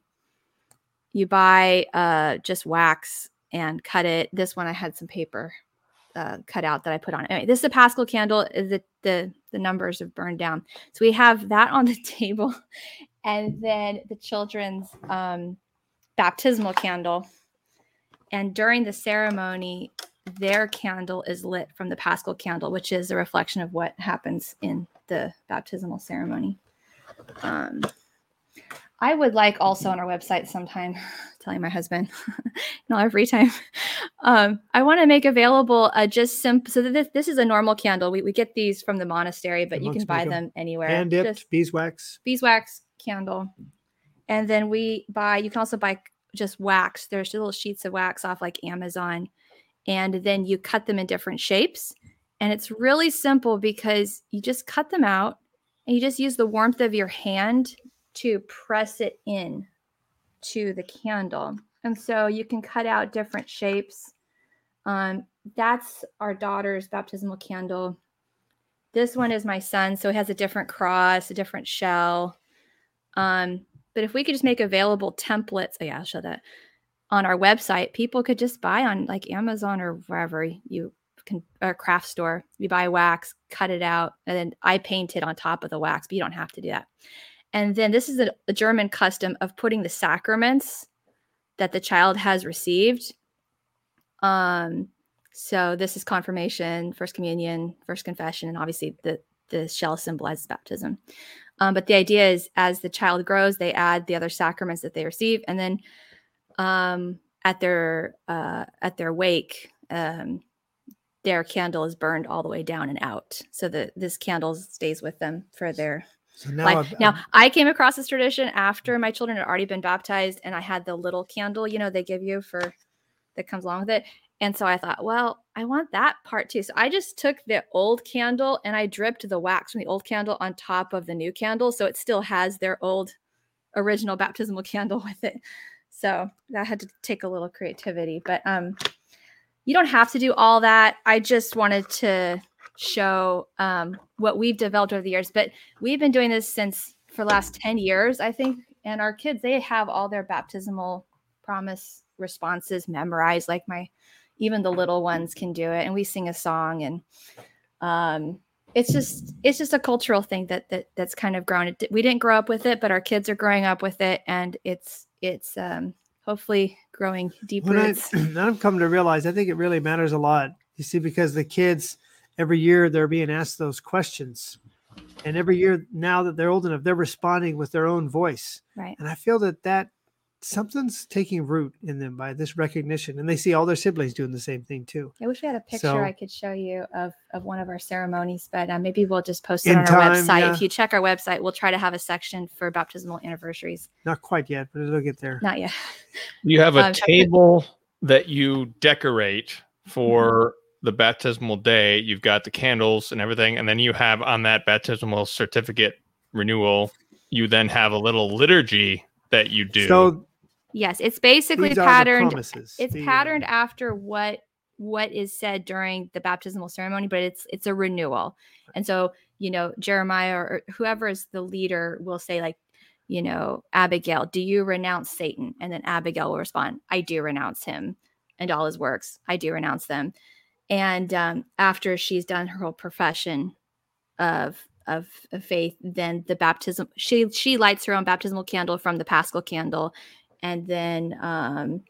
you buy uh, just wax and cut it. This one I had some paper uh, cut out that I put on. Anyway, this is a Paschal candle. Is the, the, the numbers have burned down. So we have that on the table. And then the children's, um, baptismal candle. And during the ceremony, their candle is lit from the paschal candle, which is a reflection of what happens in the baptismal ceremony. Um, I would like also on our website sometime, telling my husband, not every time. Um, I want to make available a just simple. So this this is a normal candle. We, we get these from the monastery, but the you can buy them anywhere. Hand dipped beeswax. Beeswax candle and then we buy, you can also buy just wax. There's little sheets of wax off like Amazon. And then you cut them in different shapes. And it's really simple because you just cut them out and you just use the warmth of your hand to press it in to the candle. And so you can cut out different shapes. Um, that's our daughter's baptismal candle. This one is my son, so it has a different cross, a different shell. Um, but if we could just make available templates, oh yeah, I'll show that on our website, people could just buy on like Amazon or wherever you can, a craft store. You buy wax, cut it out, and then I paint it on top of the wax, but you don't have to do that. And then this is a, a German custom of putting the sacraments that the child has received. Um, so this is confirmation, first communion, first confession, and obviously the the shell symbolizes baptism. Um, but the idea is as the child grows, they add the other sacraments that they receive, and then um, at their uh, at their wake, um, their candle is burned all the way down and out, so that this candle stays with them for their so now. I've, now I've... I came across this tradition after my children had already been baptized, and I had the little candle, you know, they give you for that comes along with it, and so I thought, well, I want that part too. So I just took the old candle and I dripped the wax from the old candle on top of the new candle. So it still has their old original baptismal candle with it. So that had to take a little creativity. But um you don't have to do all that. I just wanted to show um what we've developed over the years. But we've been doing this since for the last 10 years, I think. And our kids, they have all their baptismal promise responses memorized, like my even the little ones can do it and we sing a song and um it's just it's just a cultural thing that that that's kind of grown we didn't grow up with it but our kids are growing up with it and it's it's um hopefully growing deep roots. I, i've come to realize i think it really matters a lot you see because the kids every year they're being asked those questions. And every year now that they're old enough they're responding with their own voice. Right. And i feel that that something's taking root in them by this recognition. And they see all their siblings doing the same thing too. I wish we had a picture so, i could show you of of one of our ceremonies but uh, maybe we'll just post it on time, our website. yeah. if you check our website we'll try to have a section for baptismal anniversaries. Not quite yet but it'll get there. Not yet. You have a um, table that you decorate for mm-hmm. The baptismal day you've got the candles and everything and then you have on that baptismal certificate renewal you then have a little liturgy that you do so Yes, it's basically These patterned. It's the, uh, patterned uh, after what what is said during the baptismal ceremony, but it's it's a renewal. And so, you know, Jeremiah or whoever is the leader will say like, you know, Abigail, do you renounce Satan? And then Abigail will respond, I do renounce him and all his works. I do renounce them. And um, after she's done her whole profession of of, of faith, then the baptism she she lights her own baptismal candle from the Paschal candle and then um,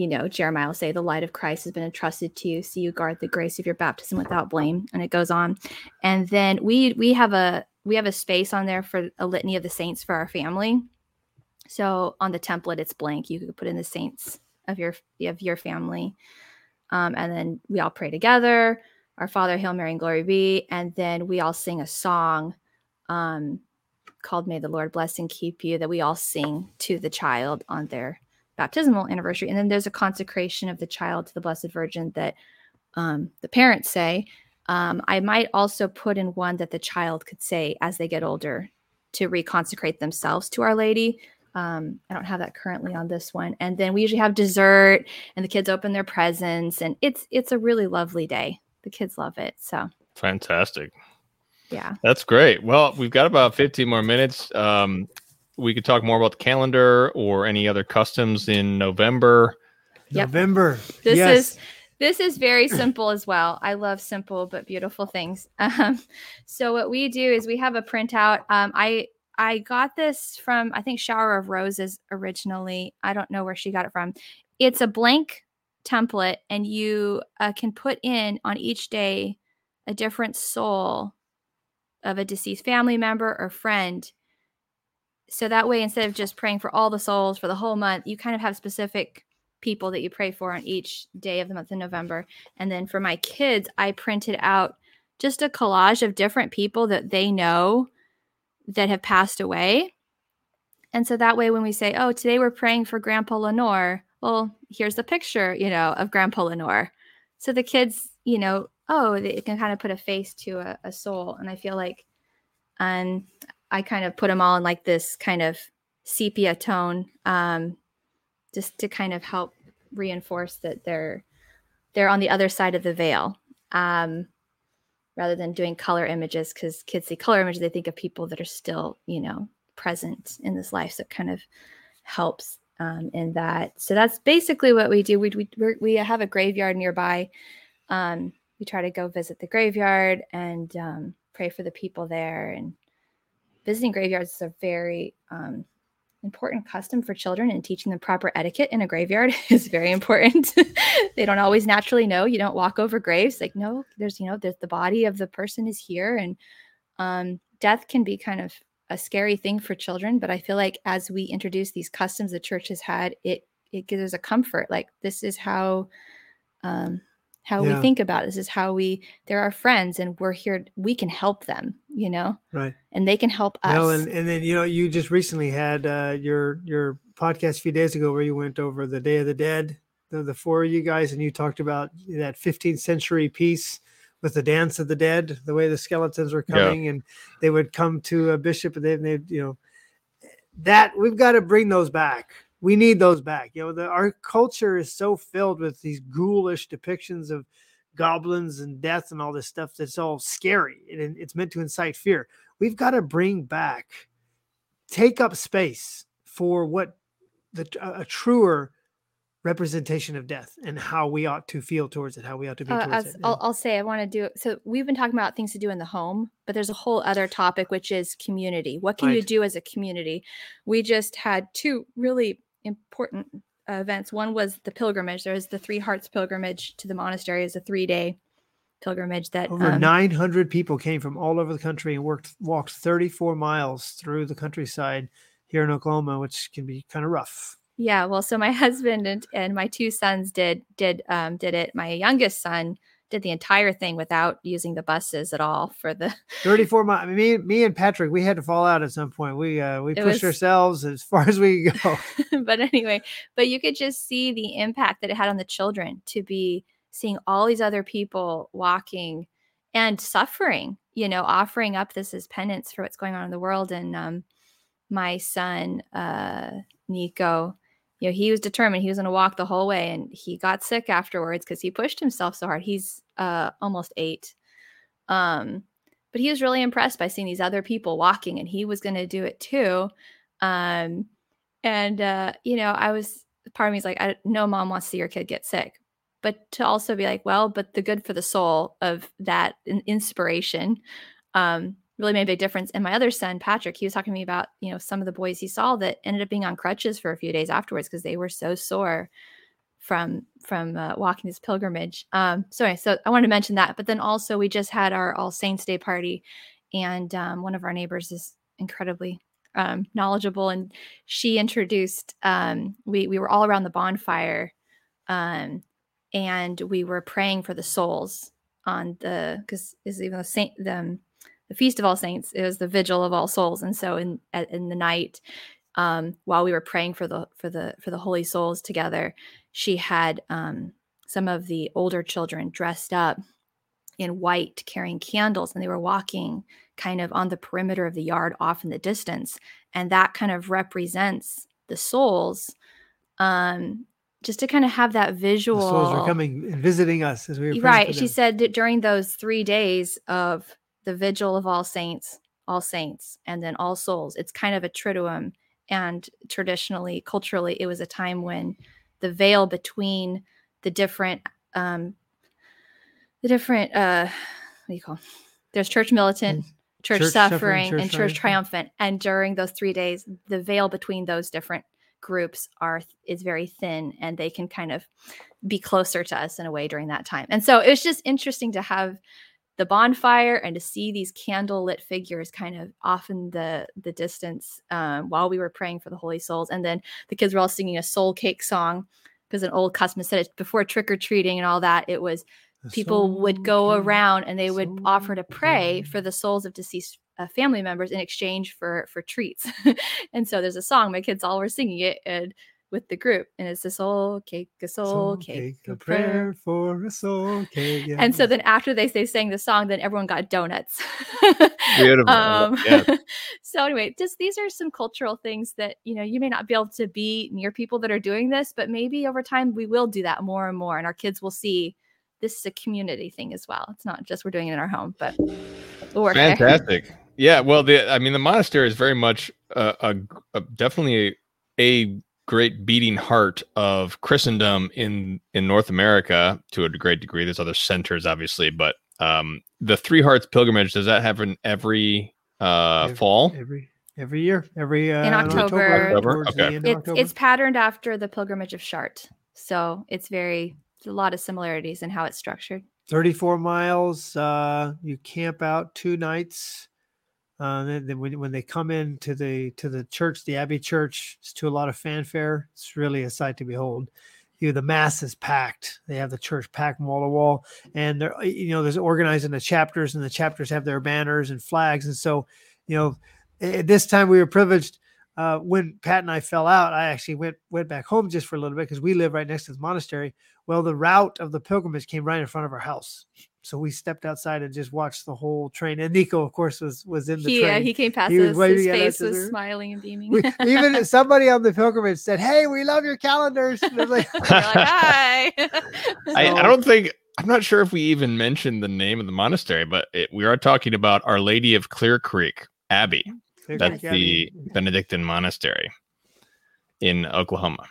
you know, Jeremiah will say, The light of Christ has been entrusted to you. so you guard the grace of your baptism without blame. And it goes on. And then we we have a we have a space on there for a litany of the saints for our family. So on the template, it's blank. You could put in the saints of your of your family. Um, and then we all pray together. Our Father, Hail Mary, and Glory be. And then we all sing a song um, called May the Lord Bless and Keep You that we all sing to the child on their baptismal anniversary. And then there's a consecration of the child to the Blessed Virgin that um, the parents say. Um, I might also put in one that the child could say as they get older to reconsecrate themselves to Our Lady. Um, I don't have that currently on this one. And then we usually have dessert, and the kids open their presents, and it's it's a really lovely day. The kids love it. So fantastic. Yeah, that's great. Well, we've got about 15 more minutes. Um, we could talk more about the calendar or any other customs in November. Yep. November. This yes. is this is very simple as well. I love simple but beautiful things. Um, so what we do is we have a printout. Um, I I got this from I think Shower of Roses originally. I don't know where she got it from. It's a blank template, and you uh, can put in on each day a different soul of a deceased family member or friend so that way instead of just praying for all the souls for the whole month you kind of have specific people that you pray for on each day of the month of november and then for my kids i printed out just a collage of different people that they know that have passed away. And so that way when we say oh today we're praying for grandpa lenore well here's a picture you know of grandpa lenore. So the kids you know oh they can kind of put a face to a, a soul. And i feel like and I kind of put them all in like this kind of sepia tone, um, just to kind of help reinforce that they're they're on the other side of the veil, um, rather than doing color images because kids see color images they think of people that are still you know present in this life, so it kind of helps um, in that. So that's basically what we do. We we we have a graveyard nearby. Um, we try to go visit the graveyard and um, pray for the people there and visiting graveyards is a very um, important custom for children and teaching them proper etiquette in a graveyard is very important. They don't always naturally know. You don't walk over graves like no there's you know there's the body of the person is here. And um, death can be kind of a scary thing for children but i feel like as we introduce these customs the church has had it it gives us a comfort like this is how um, how yeah. we think about it. this is how we they're our friends and we're here we can help them you know right and they can help us no, and, and then you know you just recently had uh your your podcast a few days ago where you went over the day of the dead the, the four of you guys and you talked about that 15th century piece with the dance of the dead the way the skeletons were coming yeah. and they would come to a bishop and they, they you know that we've got to bring those back we need those back. You know, the, our culture is so filled with these ghoulish depictions of goblins and death and all this stuff that's all scary and it's meant to incite fear. We've got to bring back, take up space for what the a truer representation of death and how we ought to feel towards it, how we ought to be uh, towards it. I'll, I'll, say I want to do so. We've been talking about things to do in the home, but there's a whole other topic which is community. What can right. you do as a community? We just had two really important uh, events. One was the pilgrimage. There was the Three Hearts pilgrimage to the monastery. Is a three day pilgrimage that over um, 900 people came from all over the country and worked walked 34 miles through the countryside here in Oklahoma, which can be kind of rough. Yeah, well, so my husband and, and my two sons did did um, did it. My youngest son did the entire thing without using the buses at all for the 34 miles. Me, me and Patrick, we had to fall out at some point. We uh we pushed was... ourselves as far as we could go. but anyway, but you could just see the impact that it had on the children to be seeing all these other people walking and suffering, you know, offering up this as penance for what's going on in the world. And um my son, uh Nico, you know, he was determined he was going to walk the whole way and he got sick afterwards because he pushed himself so hard. He's uh, almost eight. Um, but he was really impressed by seeing these other people walking and he was going to do it too. Um, and, uh, you know, I was, part of me is like, I, no mom wants to see your kid get sick. But to also be like, well, but the good for the soul of that inspiration um, really made a big difference. And my other son, Patrick, he was talking to me about, you know, some of the boys he saw that ended up being on crutches for a few days afterwards because they were so sore from from uh, walking this pilgrimage. Um, so so I wanted to mention that, but then also we just had our All Saints Day party, and um, one of our neighbors is incredibly um, knowledgeable, and she introduced. Um, we we were all around the bonfire, um, and we were praying for the souls on the because is even the saint the, um, the feast of all saints it was the vigil of all souls. And so in in the night um, while we were praying for the for the for the holy souls together she had um, some of the older children dressed up in white carrying candles and they were walking kind of on the perimeter of the yard off in the distance. And that kind of represents the souls um just to kind of have that visual The souls were coming and visiting us as we were praying right. she said that during those three days of the vigil of all saints all saints and then all souls. It's kind of a triduum and traditionally culturally it was a time when the veil between the different um the different uh what do you call there's church militant church, Church suffering, suffering, church and church triumphant. triumphant. And during those three days the veil between those different groups are is very thin and they can kind of be closer to us in a way during that time. And so it was just interesting to have the bonfire and to see these candle lit figures kind of off in the the distance um, while we were praying for the holy souls. And then the kids were all singing a soul cake song because an old custom said it before trick-or-treating and all that it was The people would go came, around and they would soul offer to pray came. for the souls of deceased uh, family members in exchange for for treats. And so there's a song my kids all were singing it and with the group and it's a soul cake a soul, Soul cake, a a prayer prayer for a soul cake. yeah. and so then after they, they sang the song then everyone got donuts Beautiful. um, Yeah. so anyway just these are some cultural things that you know you may not be able to be near people that are doing this but maybe over time we will do that more and more and our kids will see this is a community thing as well it's not just we're doing it in our home but we'll work there. Fantastic. Yeah. Well, the I mean, the monastery is very much a, a, a definitely a great beating heart of Christendom in in North America to a great degree. There's other centers, obviously, but um, the Three Hearts pilgrimage does that happen every uh, Every- fall? every every year, every uh, In October. October, towards okay. it's October. it's patterned after the pilgrimage of Chartres so it's very there's a lot of similarities in how it's structured 34 miles. Uh, you camp out two nights. Uh, then, when, when they come in to the to the church, the Abbey Church, it's to a lot of fanfare. It's really a sight to behold. You know, the mass is packed. They have the church packed wall to wall, and they're you know there's organized in the chapters, and the chapters have their banners and flags, and so you know at this time we were privileged. Uh, when Pat and I fell out, I actually went went back home just for a little bit because we live right next to the monastery. Well, the route of the pilgrimage came right in front of our house, so we stepped outside and just watched the whole train. And Nico, of course, was was in the he, uh, train. he came past He us his at us face was smiling and beaming We, even somebody on the pilgrimage said, "Hey, we love your calendars." And like, like, hi I, I don't think I'm not sure if we even mentioned the name of the monastery, but it, we are talking about Our Lady of Clear Creek Abbey. "Clear That's the Benedictine monastery in Oklahoma.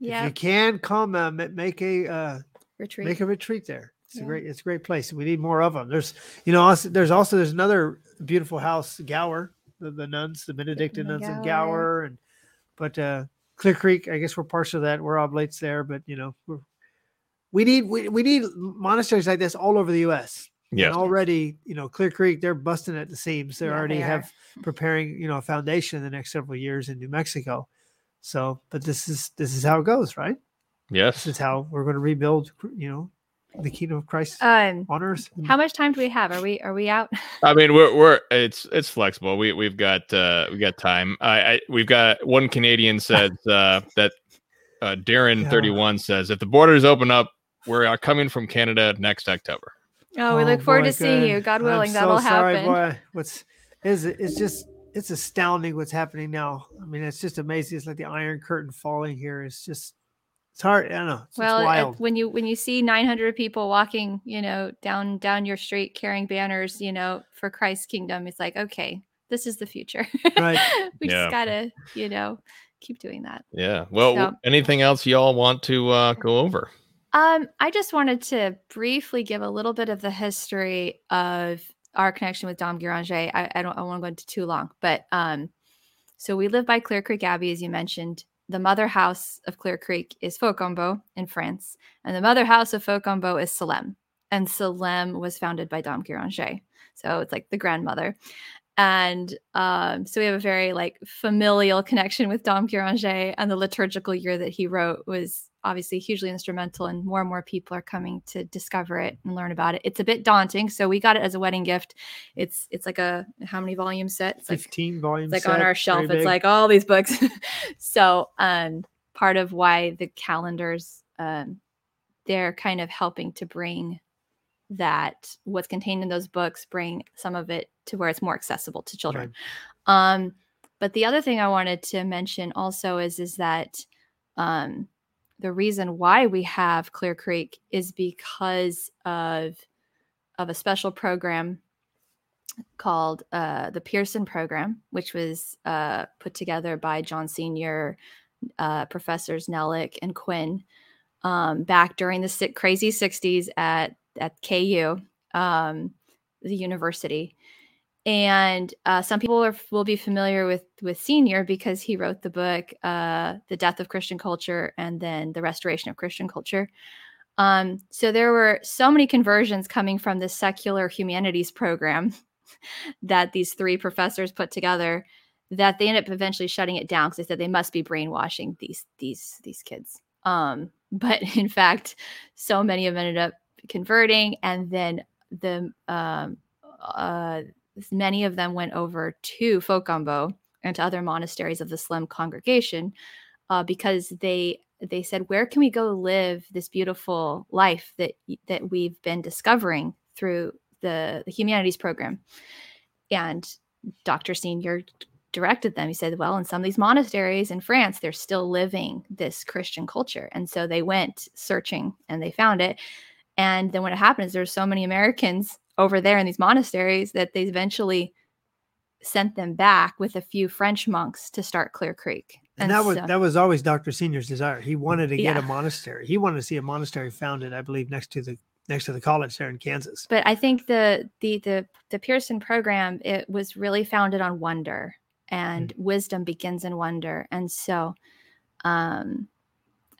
If yeah you can come, uh, make a uh, retreat make a retreat there. It's a great, it's a great place. We need more of them. There's, you know, also, there's also there's another beautiful house, Gower, the, the nuns, the Benedictine the nuns in Gower. Gower, and but uh, Clear Creek. I guess we're parts of that. We're oblates there, but you know, we're, we need we, we need monasteries like this all over the U.S. Yes. And already, you know, Clear Creek, they're busting at the seams. They Yeah, already they have preparing, you know, a foundation in the next several years in New Mexico. So, but this is this is how it goes, right? Yes. This is how we're going to rebuild, you know, the kingdom of Christ um on earth. how much time do we have are we are we out I mean, we're we're it's it's flexible. We we've got uh we got time. I, I we've got one Canadian says uh that uh Darren Yeah. 31 says if the borders open up, we're uh, coming from Canada next October. Oh we look forward boy, to seeing good. you god willing, I'm willing so that'll sorry, happen boy. What's is it? It's just it's astounding what's happening now. I mean, it's just amazing. It's like the Iron Curtain falling here. It's just it's hard. I don't know. It's, well it's wild. when you when you see 900 people walking you know down down your street carrying banners you know for christ's kingdom it's like okay this is the future Right. we Yeah. just gotta you know keep doing that Yeah. Well, So- anything else y'all want to uh go over? Um, I just wanted to briefly give a little bit of the history of our connection with Dom Guéranger. I, I don't I want to go into too long, but um, so we live by Clear Creek Abbey, as you mentioned, the mother house of Clear Creek is Fontgombault in France, and the mother house of Fontgombault is Solesmes. And Solesmes was founded by Dom Guéranger. So it's like the grandmother. And um, so we have a very like familial connection with Dom Guéranger, and the liturgical year that he wrote was obviously hugely instrumental and more and more people are coming to discover it and learn about it. It's a bit daunting so we got it as a wedding gift. It's it's like a how many volume set it's 15 like, volumes like on our shelf. It's like all these books. So um part of why the calendars um they're kind of helping to bring that what's contained in those books bring some of it to where it's more accessible to children. Right. um but the other thing i wanted to mention also is is that um the reason why we have Clear Creek is because of of a special program called uh, the Pearson Program, which was uh, put together by John Senior, uh, professors Nelick and Quinn um, back during the crazy '60s at at KU, um, the university, and uh, some people are, will be familiar with with Senior because he wrote the book uh, "The Death of Christian Culture" and then "The Restoration of Christian Culture." Um, so there were so many conversions coming from the secular humanities program that these three professors put together that they ended up eventually shutting it down because they said they must be brainwashing these these these kids. Um, but in fact, so many of them ended up converting, and then the um, uh, many of them went over to Fontgombault and to other monasteries of the Solesmes congregation uh, because they they said, where can we go live this beautiful life that that we've been discovering through the, the humanities program? And Dr. Senior directed them. He said, well, in some of these monasteries in France, they're still living this Christian culture. And so they went searching and they found it. And then what happened is there's so many Americans over there in these monasteries that they eventually sent them back with a few French monks to start Clear Creek. And, and that was so, that was always Dr. Senior's desire. He wanted to get yeah. a monastery. He wanted to see a monastery founded, I believe, next to the next to the college there in Kansas. But I think the the the the Pearson program it was really founded on wonder and mm-hmm. wisdom begins in wonder. And so um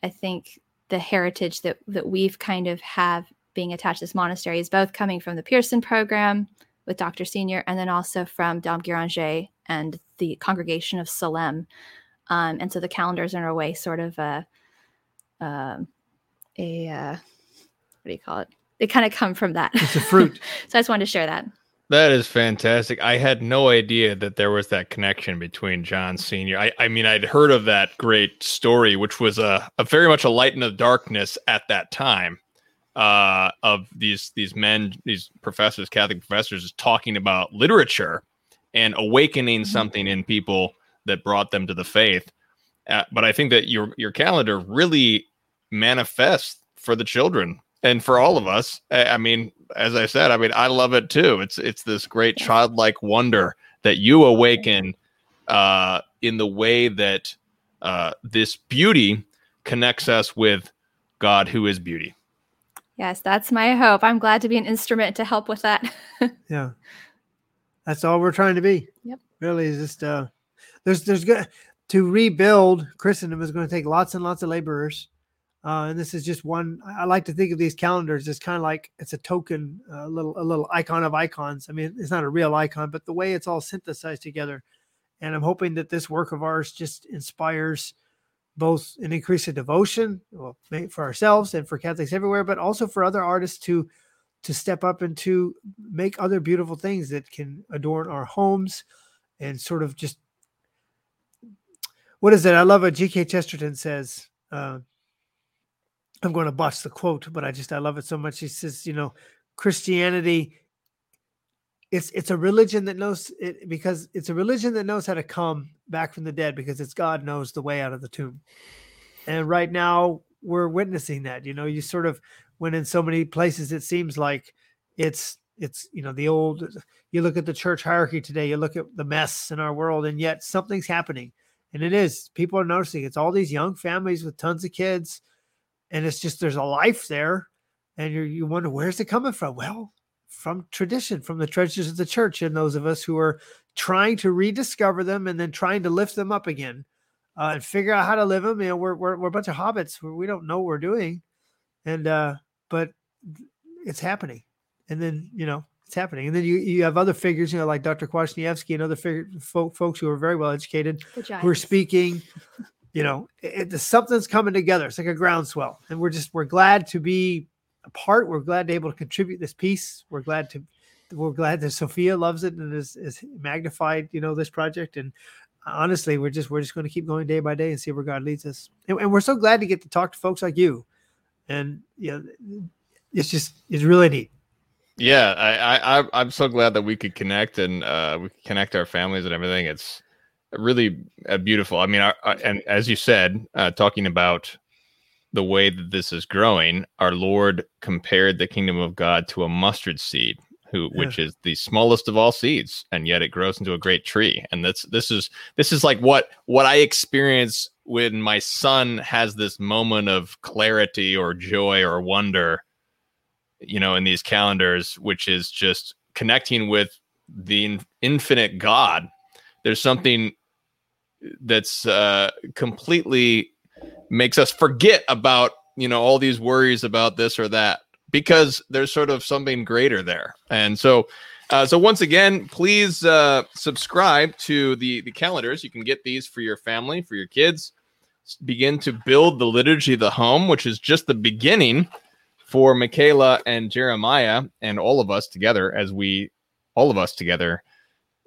I think the heritage that that we've kind of have being attached to this monastery is both coming from the Pearson program with Dr. Senior and then also from Dom Guéranger and the congregation of Solesmes. Um, and so the calendars are in a way sort of a, uh, a uh, what do you call it? They kind of come from that. It's a fruit. so I just wanted to share that. That is fantastic. I had no idea that there was that connection between John Senior. I, I mean, I'd heard of that great story, which was a, a very much a light in the darkness at that time uh, of these these men, these professors, Catholic professors, is talking about literature and awakening mm-hmm. something in people that brought them to the faith. Uh, but I think that your your calendar really manifests for the children and for all of us. I, mean, as I said, I mean, I love it too. It's it's this great childlike wonder that you awaken uh, in the way that uh, this beauty connects us with God, who is beauty. Yes, that's my hope. I'm glad to be an instrument to help with that. yeah. That's all we're trying to be. Yep. Really is just uh there's there's good to rebuild Christendom is going to take lots and lots of laborers. Uh, and this is just one. I like to think of these calendars as kind of like it's a token, a little a little icon of icons. I mean, it's not a real icon, but the way it's all synthesized together. And I'm hoping that this work of ours just inspires both an increase in devotion well, for ourselves and for Catholics everywhere, but also for other artists to to step up and to make other beautiful things that can adorn our homes and sort of just what is it? I love what G.K. Chesterton says. Uh, I'm going to botch the quote, but I just I love it so much. He says, you know, Christianity it's it's a religion that knows it because it's a religion that knows how to come back from the dead because it's God knows the way out of the tomb. And right now we're witnessing that. You know, you sort of when in so many places it seems like it's it's you know the old you look at the church hierarchy today, you look at the mess in our world, and yet something's happening. And it is people are noticing it's all these young families with tons of kids, and it's just there's a life there, and you you wonder where's it coming from? Well, from tradition, from the treasures of the church, and those of us who are trying to rediscover them and then trying to lift them up again. uh, and figure out how to live them. You know, we're we're, we're a bunch of hobbits. We don't know what we're doing, and uh, but it's happening. And then you know it's happening. And then you you have other figures, you know, like Dr. Kwasniewski and other folk, folks who are very well educated, who are speaking. You know, it, it, something's coming together. It's like a groundswell, and we're just we're glad to be a part. We're glad to be able to contribute this piece. We're glad to we're glad that Sophia loves it and is, is magnified, you know, this project. And honestly, we're just we're just going to keep going day by day and see where God leads us. And, and, we're so glad to get to talk to folks like you. And you know, it's just it's really neat. Yeah, I, I I'm so glad that we could connect and uh, we connect our families and everything. It's really uh, beautiful. I mean, uh, and as you said, uh, talking about the way that this is growing, our Lord compared the kingdom of God to a mustard seed who yeah. which is the smallest of all seeds and yet it grows into a great tree and that's this is this is like what what i experience when my son has this moment of clarity or joy or wonder you know in these calendars which is just connecting with the infinite god there's something that's uh completely makes us forget about you know all these worries about this or that because there's sort of something greater there. And so, uh, so once again, please uh, subscribe to the the calendars. You can get these for your family, for your kids. Begin to build the liturgy of the home, which is just the beginning for Michaela and Jeremiah and all of us together as we, all of us together,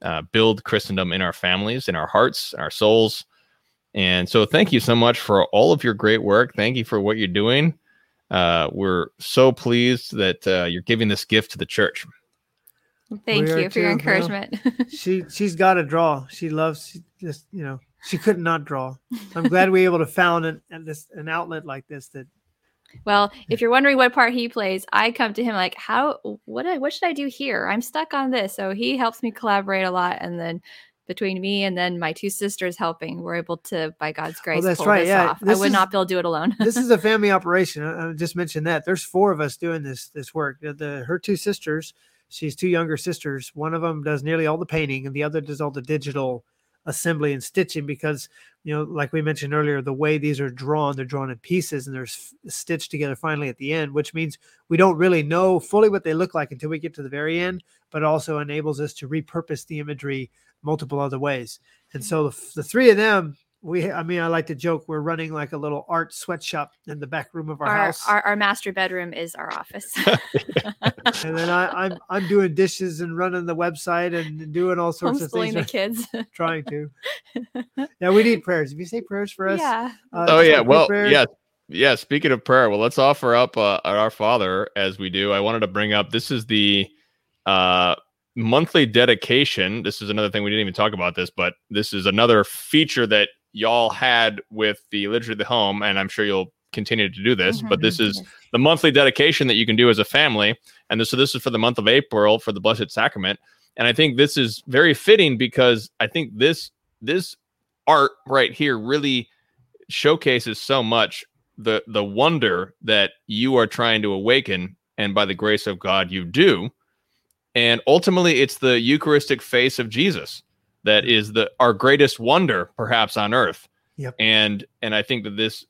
uh, build Christendom in our families, in our hearts, our souls. And so, thank you so much for all of your great work. Thank you for what you're doing. Uh, we're so pleased that uh, you're giving this gift to the church. Thank we you for too, your encouragement. she she's got to draw. She loves she just you know she could not draw. I'm glad we were able to found an, an this an outlet like this that. Well, if you're wondering what part he plays, I come to him like, how what what should I do here? I'm stuck on this, so he helps me collaborate a lot, and then between me and then my two sisters helping, we're able to, by God's oh, grace, oh, that's pull right. this yeah. I would is, not be able to do it alone. this is a family operation. I, I, just mentioned that. There's four of us doing this this work. The, the her two sisters, she's two younger sisters. One of them does nearly all the painting, and the other does all the digital assembly and stitching because you know like we mentioned earlier the way these are drawn they're drawn in pieces and they're stitched together finally at the end which means we don't really know fully what they look like until we get to the very end but also enables us to repurpose the imagery multiple other ways. And hmm. so the, the three of them, we, I mean, I like to joke, we're running like a little art sweatshop in the back room of our, our house. Our, our master bedroom is our office. and then I, I'm, I'm doing dishes and running the website and doing all sorts of things. And the kids. trying to. Yeah, we need prayers. If you say prayers for us. Yeah. Uh, oh, yeah. Well, prayers. yeah. Yeah. Speaking of prayer, well, let's offer up uh, our Father as we do. I wanted to bring up this is the uh monthly dedication. This is another thing we didn't even talk about this, but this is another feature that y'all had with the liturgy of the home, and I'm sure you'll continue to do this. Mm-hmm. But this is the monthly dedication that you can do as a family, and this, so this is for the month of April for the Blessed Sacrament. And I think this is very fitting because I think this this art right here really showcases so much the the wonder that you are trying to awaken, and by the grace of God, you do and ultimately it's the eucharistic face of jesus that is the our greatest wonder perhaps on earth yep. and and i think that this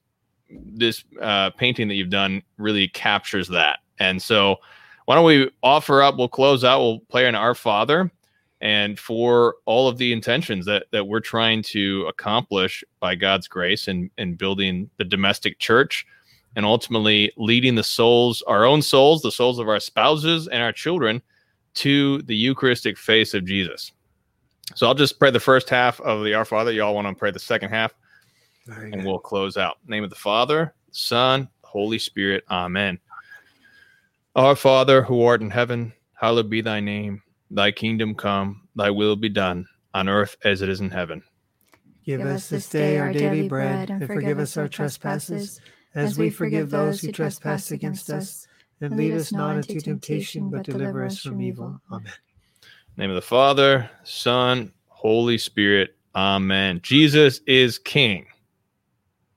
this uh, painting that you've done really captures that and so why don't we offer up we'll close out we'll play an our father and for all of the intentions that that we're trying to accomplish by god's grace and in, in building the domestic church and ultimately leading the souls our own souls the souls of our spouses and our children to the Eucharistic face of Jesus. So I'll just pray the first half of the Our Father. Y'all want to pray the second half, and we'll close out. name of the Father, Son, Holy Spirit. Amen. Our Father who art in heaven, hallowed be thy name. Thy kingdom come, thy will be done, on earth as it is in heaven. Give, us this day our daily bread, and forgive us our trespasses, as we forgive those who trespass against us and lead us not into temptation, but deliver us from evil. Amen. Name of the Father, Son, Holy Spirit. Amen. Jesus is King.